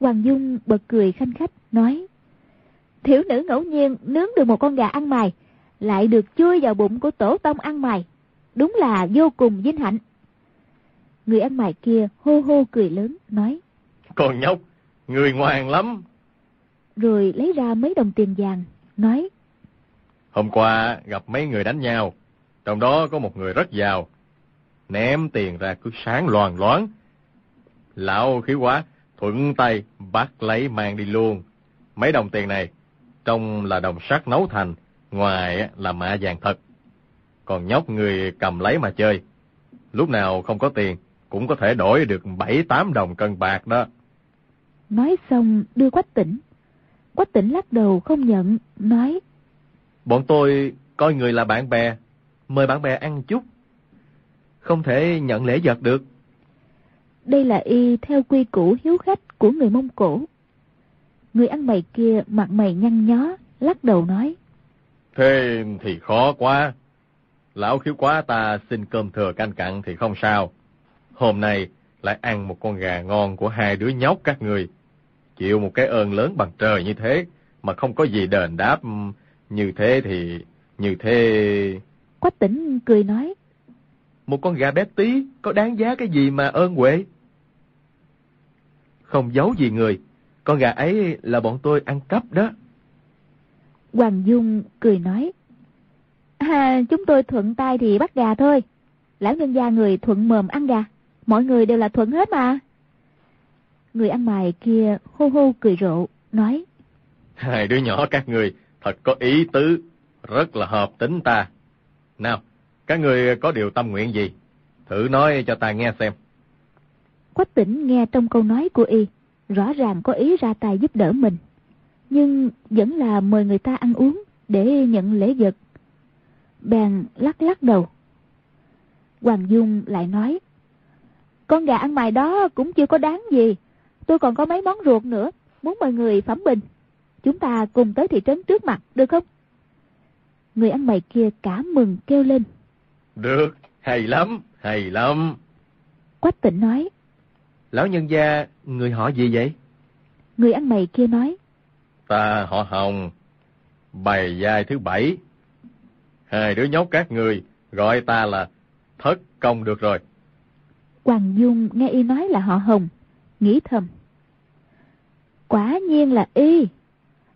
Hoàng dung bật cười khanh khách nói thiếu nữ ngẫu nhiên nướng được một con gà ăn mài lại được chui vào bụng của tổ tông ăn mài đúng là vô cùng vinh hạnh. Người ăn mài kia hô hô cười lớn nói con nhóc người ngoan lắm. Rồi lấy ra mấy đồng tiền vàng nói hôm qua gặp mấy người đánh nhau trong đó có một người rất giàu. Ném tiền ra cứ sáng loàn loáng. Lão khí quá thuận tay bắt lấy mang đi luôn. Mấy đồng tiền này trong là đồng sắt nấu thành ngoài là mạ vàng thật. Còn nhóc người cầm lấy mà chơi. Lúc nào không có tiền cũng có thể đổi được bảy tám đồng cân bạc đó. Nói xong đưa quách tỉnh. Quách tỉnh lắc đầu không nhận nói bọn tôi coi người là bạn bè mời bạn bè ăn chút. Không thể nhận lễ vật được. Đây là y theo quy củ hiếu khách của người mông cổ. Người ăn mày kia mặt mày nhăn nhó lắc đầu nói thế thì khó quá. Lão khiếu quá ta xin cơm thừa canh cặn thì không sao. Hôm nay lại ăn một con gà ngon của hai đứa nhóc các người. Chịu một cái ơn lớn bằng trời như thế mà không có gì đền đáp. Như thế thì như thế quách tỉnh cười nói một con gà bé tí có đáng giá cái gì mà ơn huệ? Không giấu gì người. Con gà ấy là bọn tôi ăn cắp đó hoàng dung cười nói à, chúng tôi thuận tay thì bắt gà thôi. Lão nhân gia người thuận mồm ăn gà. Mọi người đều là thuận hết mà. Người ăn mày kia hô hô cười rộ nói hai đứa nhỏ các người thật có ý tứ rất là hợp tính ta. Nào các người có điều tâm nguyện gì thử nói cho ta nghe xem. Quách tỉnh nghe trong câu nói của y rõ ràng có ý ra tay giúp đỡ mình nhưng vẫn là mời người ta ăn uống để nhận lễ vật bèn lắc lắc đầu Hoàng Dung lại nói. Con gà ăn mày đó cũng chưa có đáng gì. Tôi còn có mấy món ruột nữa, muốn mời người phẩm bình. Chúng ta cùng tới thị trấn trước mặt, được không? Người ăn mày kia cả mừng kêu lên. Được, hay lắm, hay lắm. Quách tịnh nói. Lão nhân gia, người họ gì vậy? Người ăn mày kia nói. Ta họ Hồng, bày giai thứ bảy. Hai đứa nhóc các người gọi ta là thất công được rồi. Hoàng Dung nghe y nói là họ Hồng, nghĩ thầm. Quả nhiên là y.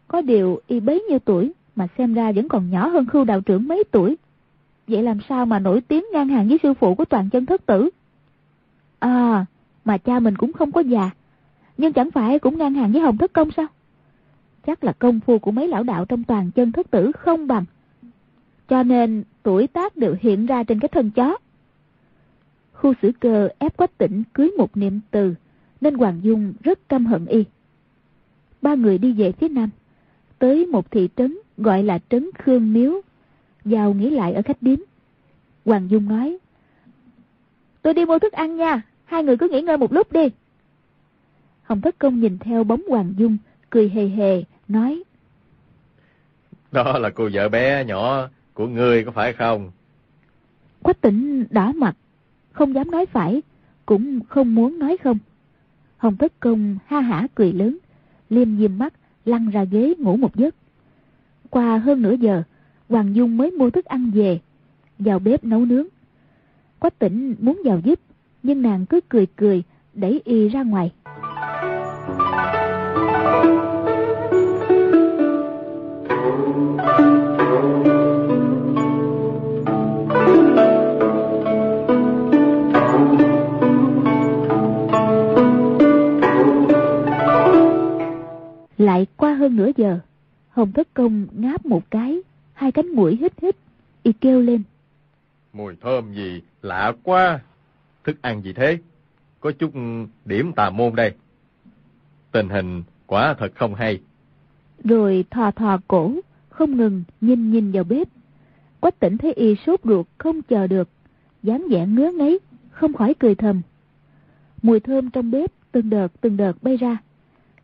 Có điều y bấy nhiêu tuổi mà xem ra vẫn còn nhỏ hơn khưu đạo trưởng mấy tuổi. Vậy làm sao mà nổi tiếng ngang hàng với sư phụ của toàn chân thất tử? À, mà cha mình cũng không có già. Nhưng chẳng phải cũng ngang hàng với Hồng Thất Công sao? Chắc là công phu của mấy lão đạo trong toàn chân thất tử không bằng. Cho nên tuổi tác đều hiện ra trên cái thân chó. Khu xử cơ ép quách tỉnh cưới một niệm từ, nên Hoàng Dung rất căm hận y. Ba người đi về phía nam, tới một thị trấn gọi là trấn Khương Miếu, vào nghỉ lại ở khách điếm. Hoàng Dung nói, Tôi đi mua thức ăn nha, hai người cứ nghỉ ngơi một lúc đi. Hồng Thất Công nhìn theo bóng Hoàng Dung, cười hề hề, nói. Đó là cô vợ bé nhỏ của ngươi có phải không? Quách tỉnh đỏ mặt, không dám nói phải, cũng không muốn nói không. Hồng Thất Công ha hả cười lớn, liêm diêm mắt, lăn ra ghế ngủ một giấc. Qua hơn nửa giờ, Hoàng Dung mới mua thức ăn về, vào bếp nấu nướng. Quách tỉnh muốn vào giúp, nhưng nàng cứ cười cười, đẩy y ra ngoài. Lại qua hơn nửa giờ, Hồng Thất Công ngáp một cái, hai cánh mũi hít hít, y kêu lên. Mùi thơm gì, lạ quá. Thức ăn gì thế? Có chút điểm tà môn đây. Tình hình quả thật không hay. Rồi thò thò cổ, không ngừng nhìn nhìn vào bếp. Quách tỉnh thấy y sốt ruột không chờ được, dáng vẻ ngứa ngáy, không khỏi cười thầm. Mùi thơm trong bếp từng đợt từng đợt bay ra,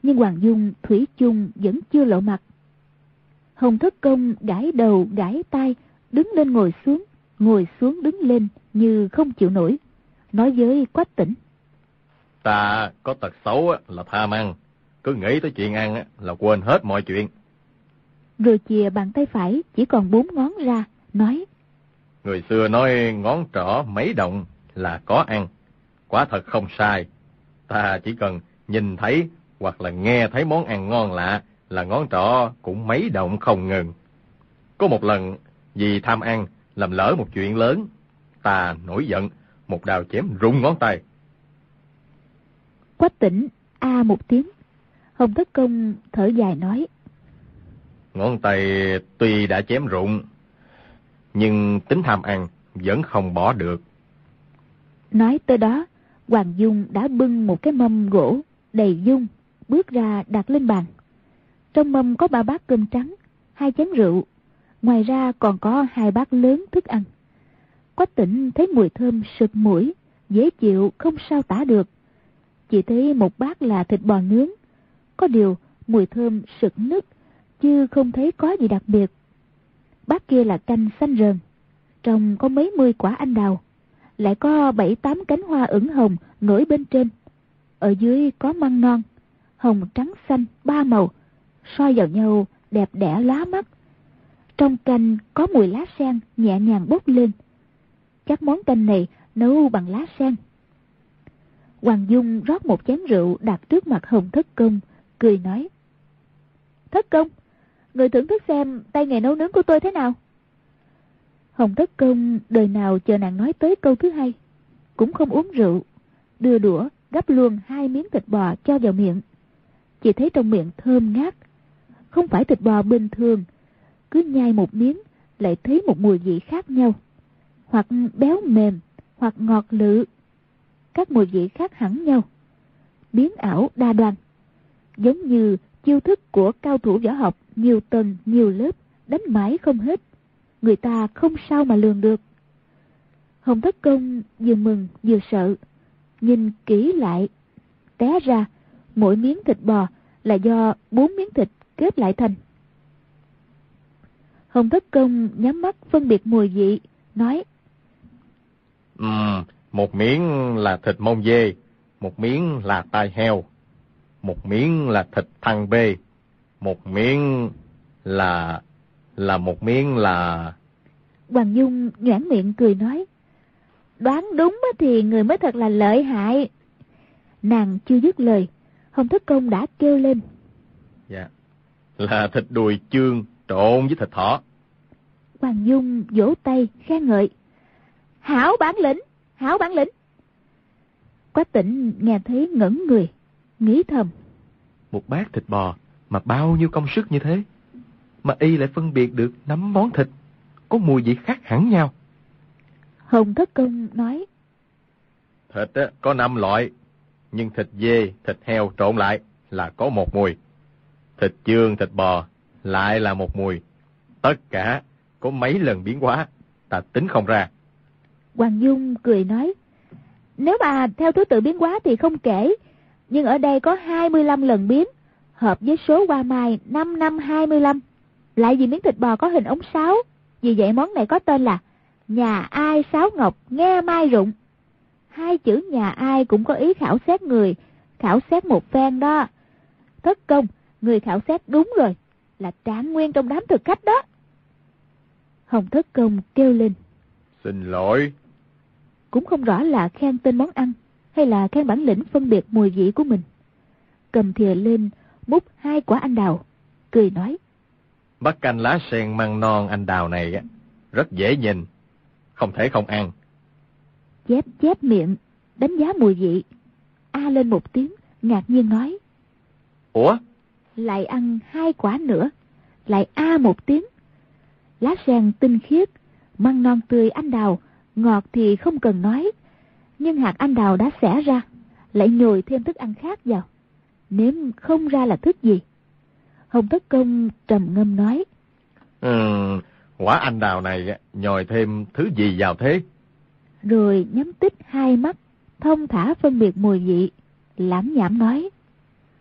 nhưng Hoàng Dung Thủy chung vẫn chưa lộ mặt. Hồng Thất Công gãi đầu gãi tai, đứng lên ngồi xuống, ngồi xuống đứng lên như không chịu nổi, nói với Quách Tỉnh. Ta có tật xấu là tham ăn, cứ nghĩ tới chuyện ăn là quên hết mọi chuyện. Rồi chìa bàn tay phải chỉ còn bốn ngón ra, nói. Người xưa nói ngón trỏ mấy động là có ăn, quả thật không sai. Ta chỉ cần nhìn thấy hoặc là nghe thấy món ăn ngon lạ là ngón trỏ cũng mấy động không ngừng. Có một lần vì tham ăn làm lỡ một chuyện lớn, ta nổi giận, một đào chém rụng ngón tay. Quách tỉnh a một tiếng, Hồng Thất Công thở dài nói. Ngón tay tuy đã chém rụng, nhưng tính tham ăn vẫn không bỏ được. Nói tới đó, Hoàng Dung đã bưng một cái mâm gỗ đầy dung, bước ra đặt lên bàn. Trong mâm có ba bát cơm trắng, hai chén rượu, ngoài ra còn có hai bát lớn thức ăn. Quách tỉnh thấy mùi thơm sực mũi, dễ chịu không sao tả được. Chỉ thấy một bát là thịt bò nướng, có điều mùi thơm sực nức, chứ không thấy có gì đặc biệt. Bát kia là canh xanh rờn, trong có mấy mươi quả anh đào, lại có bảy tám cánh hoa ửng hồng nổi bên trên. Ở dưới có măng non, hồng trắng xanh ba màu, soi vào nhau đẹp đẽ lá mắt. Trong canh có mùi lá sen nhẹ nhàng bốc lên. Chắc món canh này nấu bằng lá sen. Hoàng Dung rót một chén rượu đặt trước mặt Hồng Thất Công, cười nói. Thất Công, người thưởng thức xem tay nghề nấu nướng của tôi thế nào? Hồng Thất Công đời nào chờ nàng nói tới câu thứ hai, cũng không uống rượu, đưa đũa gắp luôn hai miếng thịt bò cho vào miệng. Chỉ thấy trong miệng thơm ngát, không phải thịt bò bình thường, cứ nhai một miếng lại thấy một mùi vị khác nhau, hoặc béo mềm, hoặc ngọt lự. Các mùi vị khác hẳn nhau, biến ảo đa đoan, giống như chiêu thức của cao thủ võ học nhiều tầng, nhiều lớp, đánh mãi không hết. Người ta không sao mà lường được. Hồng Thất Công vừa mừng vừa sợ, nhìn kỹ lại, té ra mỗi miếng thịt bò là do bốn miếng thịt kết lại thành. Hồng Thất Công nhắm mắt phân biệt mùi vị, nói. Uhm, một miếng là thịt mông dê, một miếng là tai heo, một miếng là thịt thằng bê, một miếng là... là một miếng là... Hoàng Dung nhoảng miệng cười nói. Đoán đúng thì người mới thật là lợi hại. Nàng chưa dứt lời, Hồng Thất Công đã kêu lên. Dạ, là thịt đùi chương trộn với thịt thỏ. Hoàng Dung vỗ tay khen ngợi. Hảo bản lĩnh, hảo bản lĩnh. Quách tỉnh nghe thấy ngẩn người, nghĩ thầm. Một bát thịt bò mà bao nhiêu công sức như thế, mà y lại phân biệt được nắm món thịt, có mùi vị khác hẳn nhau. Hồng Thất Công nói. Thịt á, có năm loại, nhưng thịt dê, thịt heo trộn lại là có một mùi. Thịt chương, thịt bò lại là một mùi. Tất cả có mấy lần biến hóa, ta tính không ra. Hoàng Dung cười nói, nếu mà theo thứ tự biến hóa thì không kể, nhưng ở đây có 25 lần biến, hợp với số hoa mai 5 năm 25. Lại vì miếng thịt bò có hình ống sáo, vì vậy món này có tên là nhà ai sáo ngọc nghe mai rụng. Hai chữ nhà ai cũng có ý khảo xét người, khảo xét một phen đó. Thất công, người khảo xét đúng rồi, là trạng nguyên trong đám thực khách đó. Hồng Thất Công kêu lên. Xin lỗi. Cũng không rõ là khen tên món ăn hay là khen bản lĩnh phân biệt mùi vị của mình. Cầm thìa lên, múc hai quả anh đào, cười nói. Bát canh lá sen măng non anh đào này rất dễ nhìn, không thể không ăn. Chép chép miệng, đánh giá mùi vị. A lên một tiếng, ngạc nhiên nói. Ủa? Lại ăn hai quả nữa, lại A một tiếng. Lá sen tinh khiết, măng non tươi anh đào, ngọt thì không cần nói. Nhưng hạt anh đào đã xẻ ra, lại nhồi thêm thức ăn khác vào. Nếm không ra là thức gì. Hồng Thất Công trầm ngâm nói. Ừ, quả anh đào này nhồi thêm thứ gì vào thế? Rồi nhắm tích hai mắt, thông thả phân biệt mùi vị, lãm nhảm nói.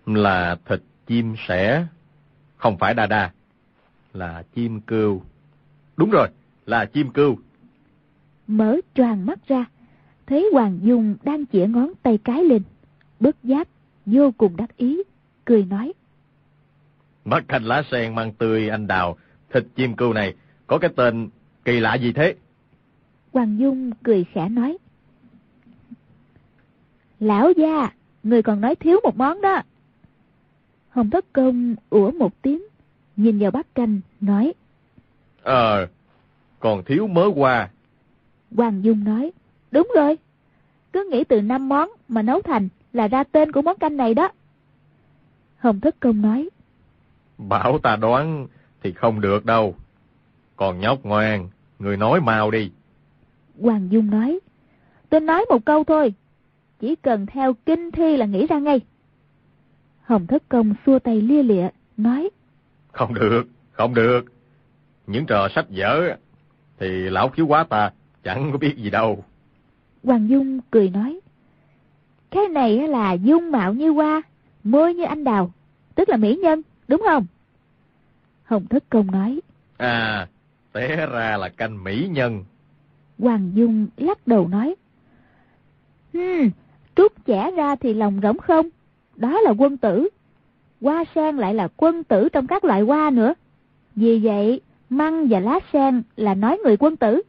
Là thịt chim sẻ, không phải đa đa, là chim cừu. Đúng rồi, là chim cừu. Mở tròn mắt ra, thấy Hoàng Dung đang chĩa ngón tay cái lên, bất giác, vô cùng đắc ý, cười nói. Mắt canh lá sen mang tươi anh đào, thịt chim cừu này có cái tên kỳ lạ gì thế? Hoàng Dung cười khẽ nói. Lão gia, người còn nói thiếu một món đó. Hồng Thất Công ủa một tiếng, nhìn vào bát canh, nói. Ờ, còn thiếu mớ hoa. Hoàng Dung nói, đúng rồi, cứ nghĩ từ năm món mà nấu thành là ra tên của món canh này đó. Hồng Thất Công nói, Bảo ta đoán thì không được đâu. Còn nhóc ngoan, người nói mau đi. Hoàng Dung nói, tôi nói một câu thôi, chỉ cần theo kinh thi là nghĩ ra ngay. Hồng Thất Công xua tay lia lịa, nói, Không được, không được. Những trò sách vở thì lão khiếu quá ta chẳng có biết gì đâu. Hoàng Dung cười nói, cái này là dung mạo như hoa, môi như anh đào, tức là mỹ nhân, đúng không? Hồng Thất Công nói, À, té ra là canh mỹ nhân. Hoàng Dung lắc đầu nói, Hmm, trút trẻ ra thì lòng rỗng không, đó là quân tử. Hoa sen lại là quân tử trong các loại hoa nữa. Vì vậy, măng và lá sen là nói người quân tử.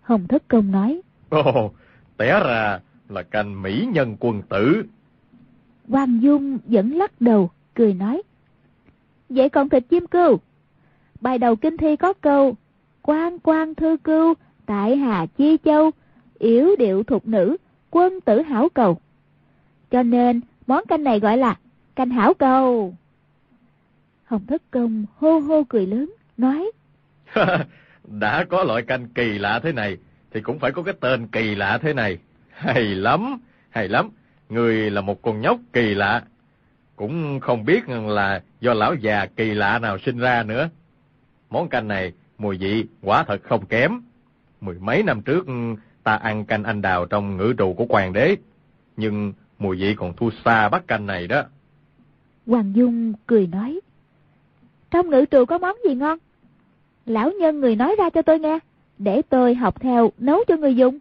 Hồng Thất Công nói, Ồ, té ra là canh mỹ nhân quân tử. Hoàng Dung vẫn lắc đầu, cười nói, Vậy còn thịt chim cừu? Bài đầu kinh thi có câu, quan quan thư cưu, tại Hà Chi Châu, yếu điệu thục nữ, quân tử hảo cầu. Cho nên, món canh này gọi là canh hảo cầu. Hồng Thất Công hô hô cười lớn, nói, Đã có loại canh kỳ lạ thế này, thì cũng phải có cái tên kỳ lạ thế này. Hay lắm, hay lắm. Người là một con nhóc kỳ lạ. Cũng không biết là do lão già kỳ lạ nào sinh ra nữa. Món canh này, mùi vị quả thật không kém. Mười mấy năm trước ta ăn canh anh đào trong ngữ trụ của hoàng đế, nhưng mùi vị còn thua xa bát canh này đó. Hoàng Dung cười nói, trong ngữ trụ có món gì ngon? Lão nhân người nói ra cho tôi nghe, để tôi học theo nấu cho người dùng.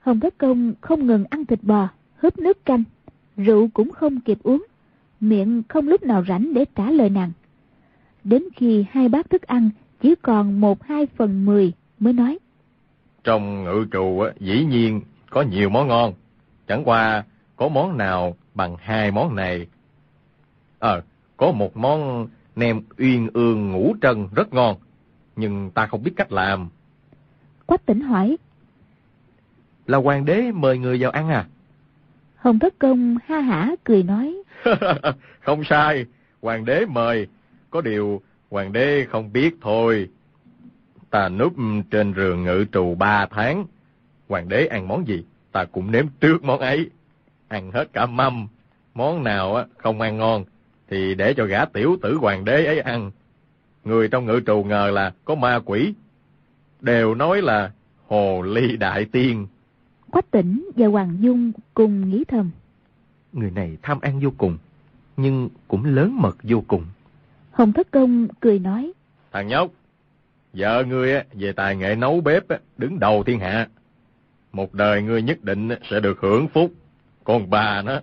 Hồng Thất Công không ngừng ăn thịt bò, húp nước canh, rượu cũng không kịp uống, miệng không lúc nào rảnh để trả lời nàng. Đến khi hai bát thức ăn chỉ còn một hai phần mười mới nói. Trong ngự trù dĩ nhiên có nhiều món ngon, chẳng qua có món nào bằng hai món này. Ờ, có một món nem uyên ương ngũ trân rất ngon, nhưng ta không biết cách làm. Quách tỉnh hỏi. Là hoàng đế mời người vào ăn à? Hồng Thất Công ha hả cười nói. không sai, hoàng đế mời, có điều hoàng đế không biết thôi. Ta núp trên giường ngự trù ba tháng, hoàng đế ăn món gì, ta cũng nếm trước món ấy. Ăn hết cả mâm, món nào không ăn ngon, thì để cho gã tiểu tử hoàng đế ấy ăn. Người trong ngự trù ngờ là có ma quỷ, đều nói là hồ ly đại tiên. Quách tỉnh và Hoàng Dung cùng nghĩ thầm. Người này tham ăn vô cùng, nhưng cũng lớn mật vô cùng. Hồng Thất Công cười nói. Thằng nhóc, vợ ngươi về tài nghệ nấu bếp đứng đầu thiên hạ. Một đời ngươi nhất định sẽ được hưởng phúc. Còn bà nó,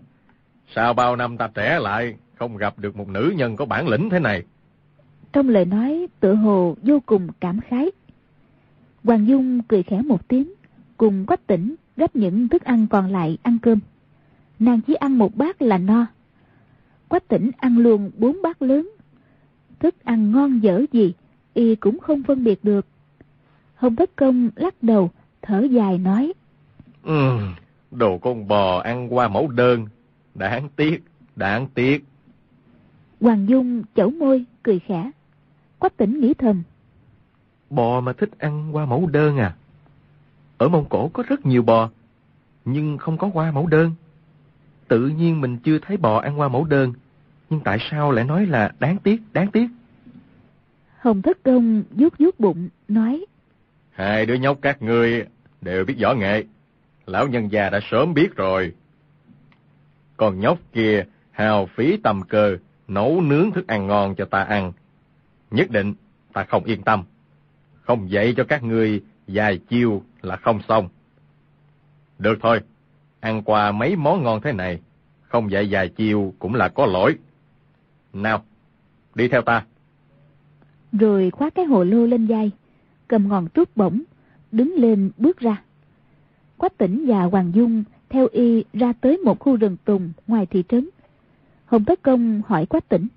sao bao năm ta trẻ lại, không gặp được một nữ nhân có bản lĩnh thế này. Trong lời nói tự hồ vô cùng cảm khái. Hoàng Dung cười khẽ một tiếng, cùng quách tỉnh gấp những thức ăn còn lại ăn cơm. Nàng chỉ ăn một bát là no. Quách tỉnh ăn luôn bốn bát lớn. Thức ăn ngon dở gì, y cũng không phân biệt được. Hồng Thất Công lắc đầu, thở dài nói. Ừ, đồ con bò ăn qua mẫu đơn, đáng tiếc, đáng tiếc. Hoàng Dung chẩu môi, cười khẽ. Quách tỉnh nghĩ thầm. Bò mà thích ăn qua mẫu đơn à? Ở Mông Cổ có rất nhiều bò, nhưng không có qua mẫu đơn. Tự nhiên mình chưa thấy bò ăn qua mẫu đơn, nhưng tại sao lại nói là đáng tiếc, đáng tiếc? Hồng Thất Công vuốt vuốt bụng, nói. Hai đứa nhóc các ngươi đều biết võ nghệ. Lão nhân già đã sớm biết rồi. Còn nhóc kia hào phí tầm cơ, nấu nướng thức ăn ngon cho ta ăn. Nhất định ta không yên tâm. Không dạy cho các ngươi dài chiêu là không xong. Được thôi, ăn qua mấy món ngon thế này, không dạy dài chiêu cũng là có lỗi. Nào, đi theo ta. Rồi khóa cái hồ lô lên vai, cầm ngọn trúc bổng, đứng lên bước ra. Quách tỉnh và Hoàng Dung theo y ra tới một khu rừng tùng ngoài thị trấn. Hồng Tất Công hỏi Quách tỉnh.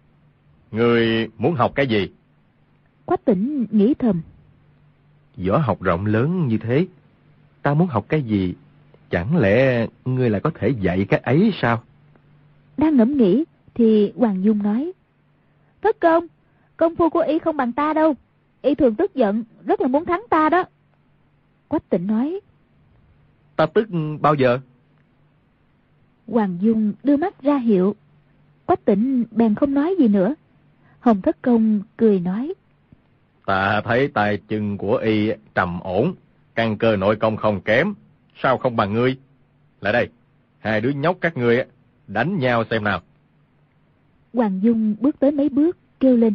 Người muốn học cái gì? Quách tỉnh nghĩ thầm. Võ học rộng lớn như thế, ta muốn học cái gì? Chẳng lẽ ngươi lại có thể dạy cái ấy sao? Đang ngẫm nghĩ thì Hoàng Dung nói. Thất công, công phu của y không bằng ta đâu. Y thường tức giận, rất là muốn thắng ta đó. Quách tịnh nói. Ta tức bao giờ? Hoàng Dung đưa mắt ra hiệu. Quách tịnh bèn không nói gì nữa. Hồng Thất Công cười nói. Ta thấy tài chân của y trầm ổn, căn cơ nội công không kém, sao không bằng ngươi? Lại đây, hai đứa nhóc các ngươi đánh nhau xem nào. Hoàng Dung bước tới mấy bước, kêu lên.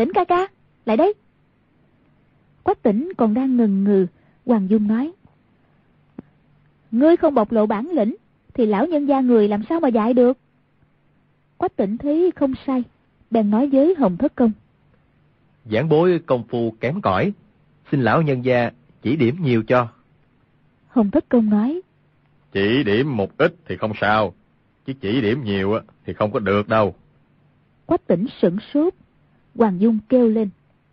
Tỉnh ca ca, lại đây. Quách tỉnh còn đang ngừng ngừ, Hoàng Dung nói. Ngươi không bộc lộ bản lĩnh, thì lão nhân gia người làm sao mà dạy được? Quách tỉnh thấy không sai, bèn nói với Hồng Thất Công. Giảng bối công phu kém cỏi, xin lão nhân gia chỉ điểm nhiều cho. Hồng Thất Công nói. Chỉ điểm một ít thì không sao, chứ chỉ điểm nhiều thì không có được đâu. Quách tỉnh sửng sốt, Hoàng Dung kêu lên.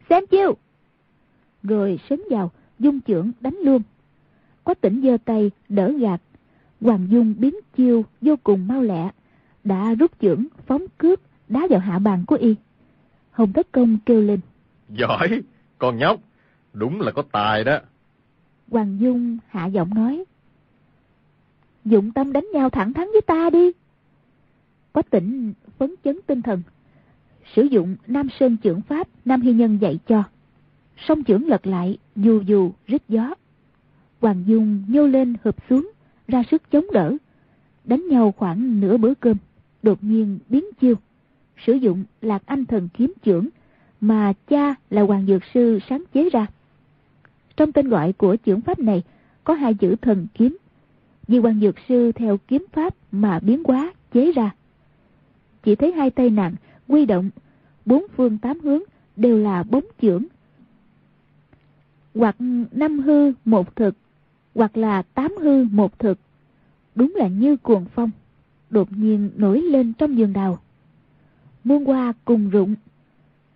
Xem chiêu! Rồi sấn vào, dung trưởng đánh luôn. Quách tỉnh giơ tay, đỡ gạt. Hoàng Dung biến chiêu vô cùng mau lẹ, đã rút trưởng, phóng cướp, đá vào hạ bàn của y. Hồng Thất Công kêu lên. Giỏi, con nhóc, đúng là có tài đó. Hoàng Dung hạ giọng nói. Dụng tâm đánh nhau thẳng thắn với ta đi. Quách tỉnh phấn chấn tinh thần. Sử dụng Nam Sơn trưởng Pháp Nam Hy Nhân dạy cho. song trưởng lật lại, dù dù rít gió. Hoàng Dung nhô lên hợp xuống, ra sức chống đỡ. Đánh nhau khoảng nửa bữa cơm, đột nhiên biến chiêu. Sử dụng lạc anh thần kiếm trưởng mà cha là Hoàng Dược Sư sáng chế ra. Trong tên gọi của trưởng pháp này có hai chữ thần kiếm, vì Hoàng Dược Sư theo kiếm pháp mà biến hóa chế ra. Chỉ thấy hai tay nàng quy động, bốn phương tám hướng đều là bóng chưởng. Hoặc năm hư một thực, hoặc là tám hư một thực. Đúng là như cuồng phong, đột nhiên nổi lên trong giường đào. Muôn hoa cùng rụng,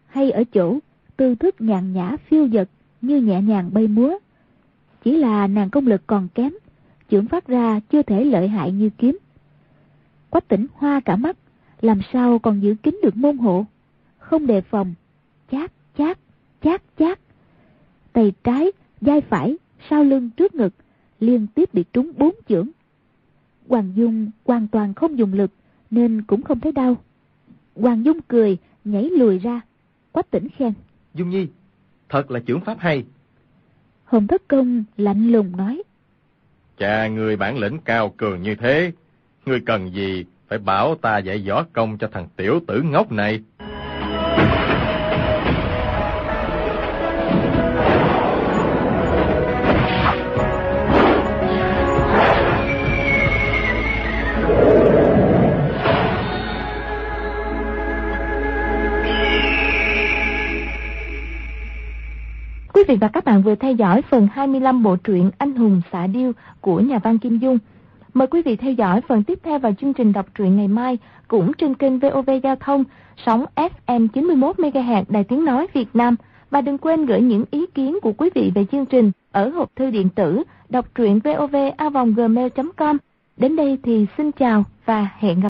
hay ở chỗ tư thức nhàn nhã phiêu dật như nhẹ nhàng bay múa. Chỉ là nàng công lực còn kém, chưởng phát ra chưa thể lợi hại như kiếm. Quách tỉnh hoa cả mắt, làm sao còn giữ kín được môn hộ. Không đề phòng, chát, chát, chát, chát. Tay trái, vai phải, sau lưng trước ngực, liên tiếp bị trúng bốn chưởng. Hoàng Dung hoàn toàn không dùng lực, nên cũng không thấy đau. Hoàng Dung cười, nhảy lùi ra. Quách tỉnh khen. Dung Nhi, thật là chưởng pháp hay. Hồng Thất Công lạnh lùng nói. Cha người bản lĩnh cao cường như thế, người cần gì phải bảo ta dạy võ công cho thằng tiểu tử ngốc này. Quý vị và các bạn vừa theo dõi phần 25 bộ truyện Anh hùng xạ điêu của nhà văn Kim Dung. Mời quý vị theo dõi phần tiếp theo vào chương trình đọc truyện ngày mai cũng trên kênh VOV Giao thông, sóng FM 91 MHz Đài Tiếng nói Việt Nam và đừng quên gửi những ý kiến của quý vị về chương trình ở hộp thư điện tử đọc truyện vovavonggmail.com. Đến đây thì xin chào và hẹn gặp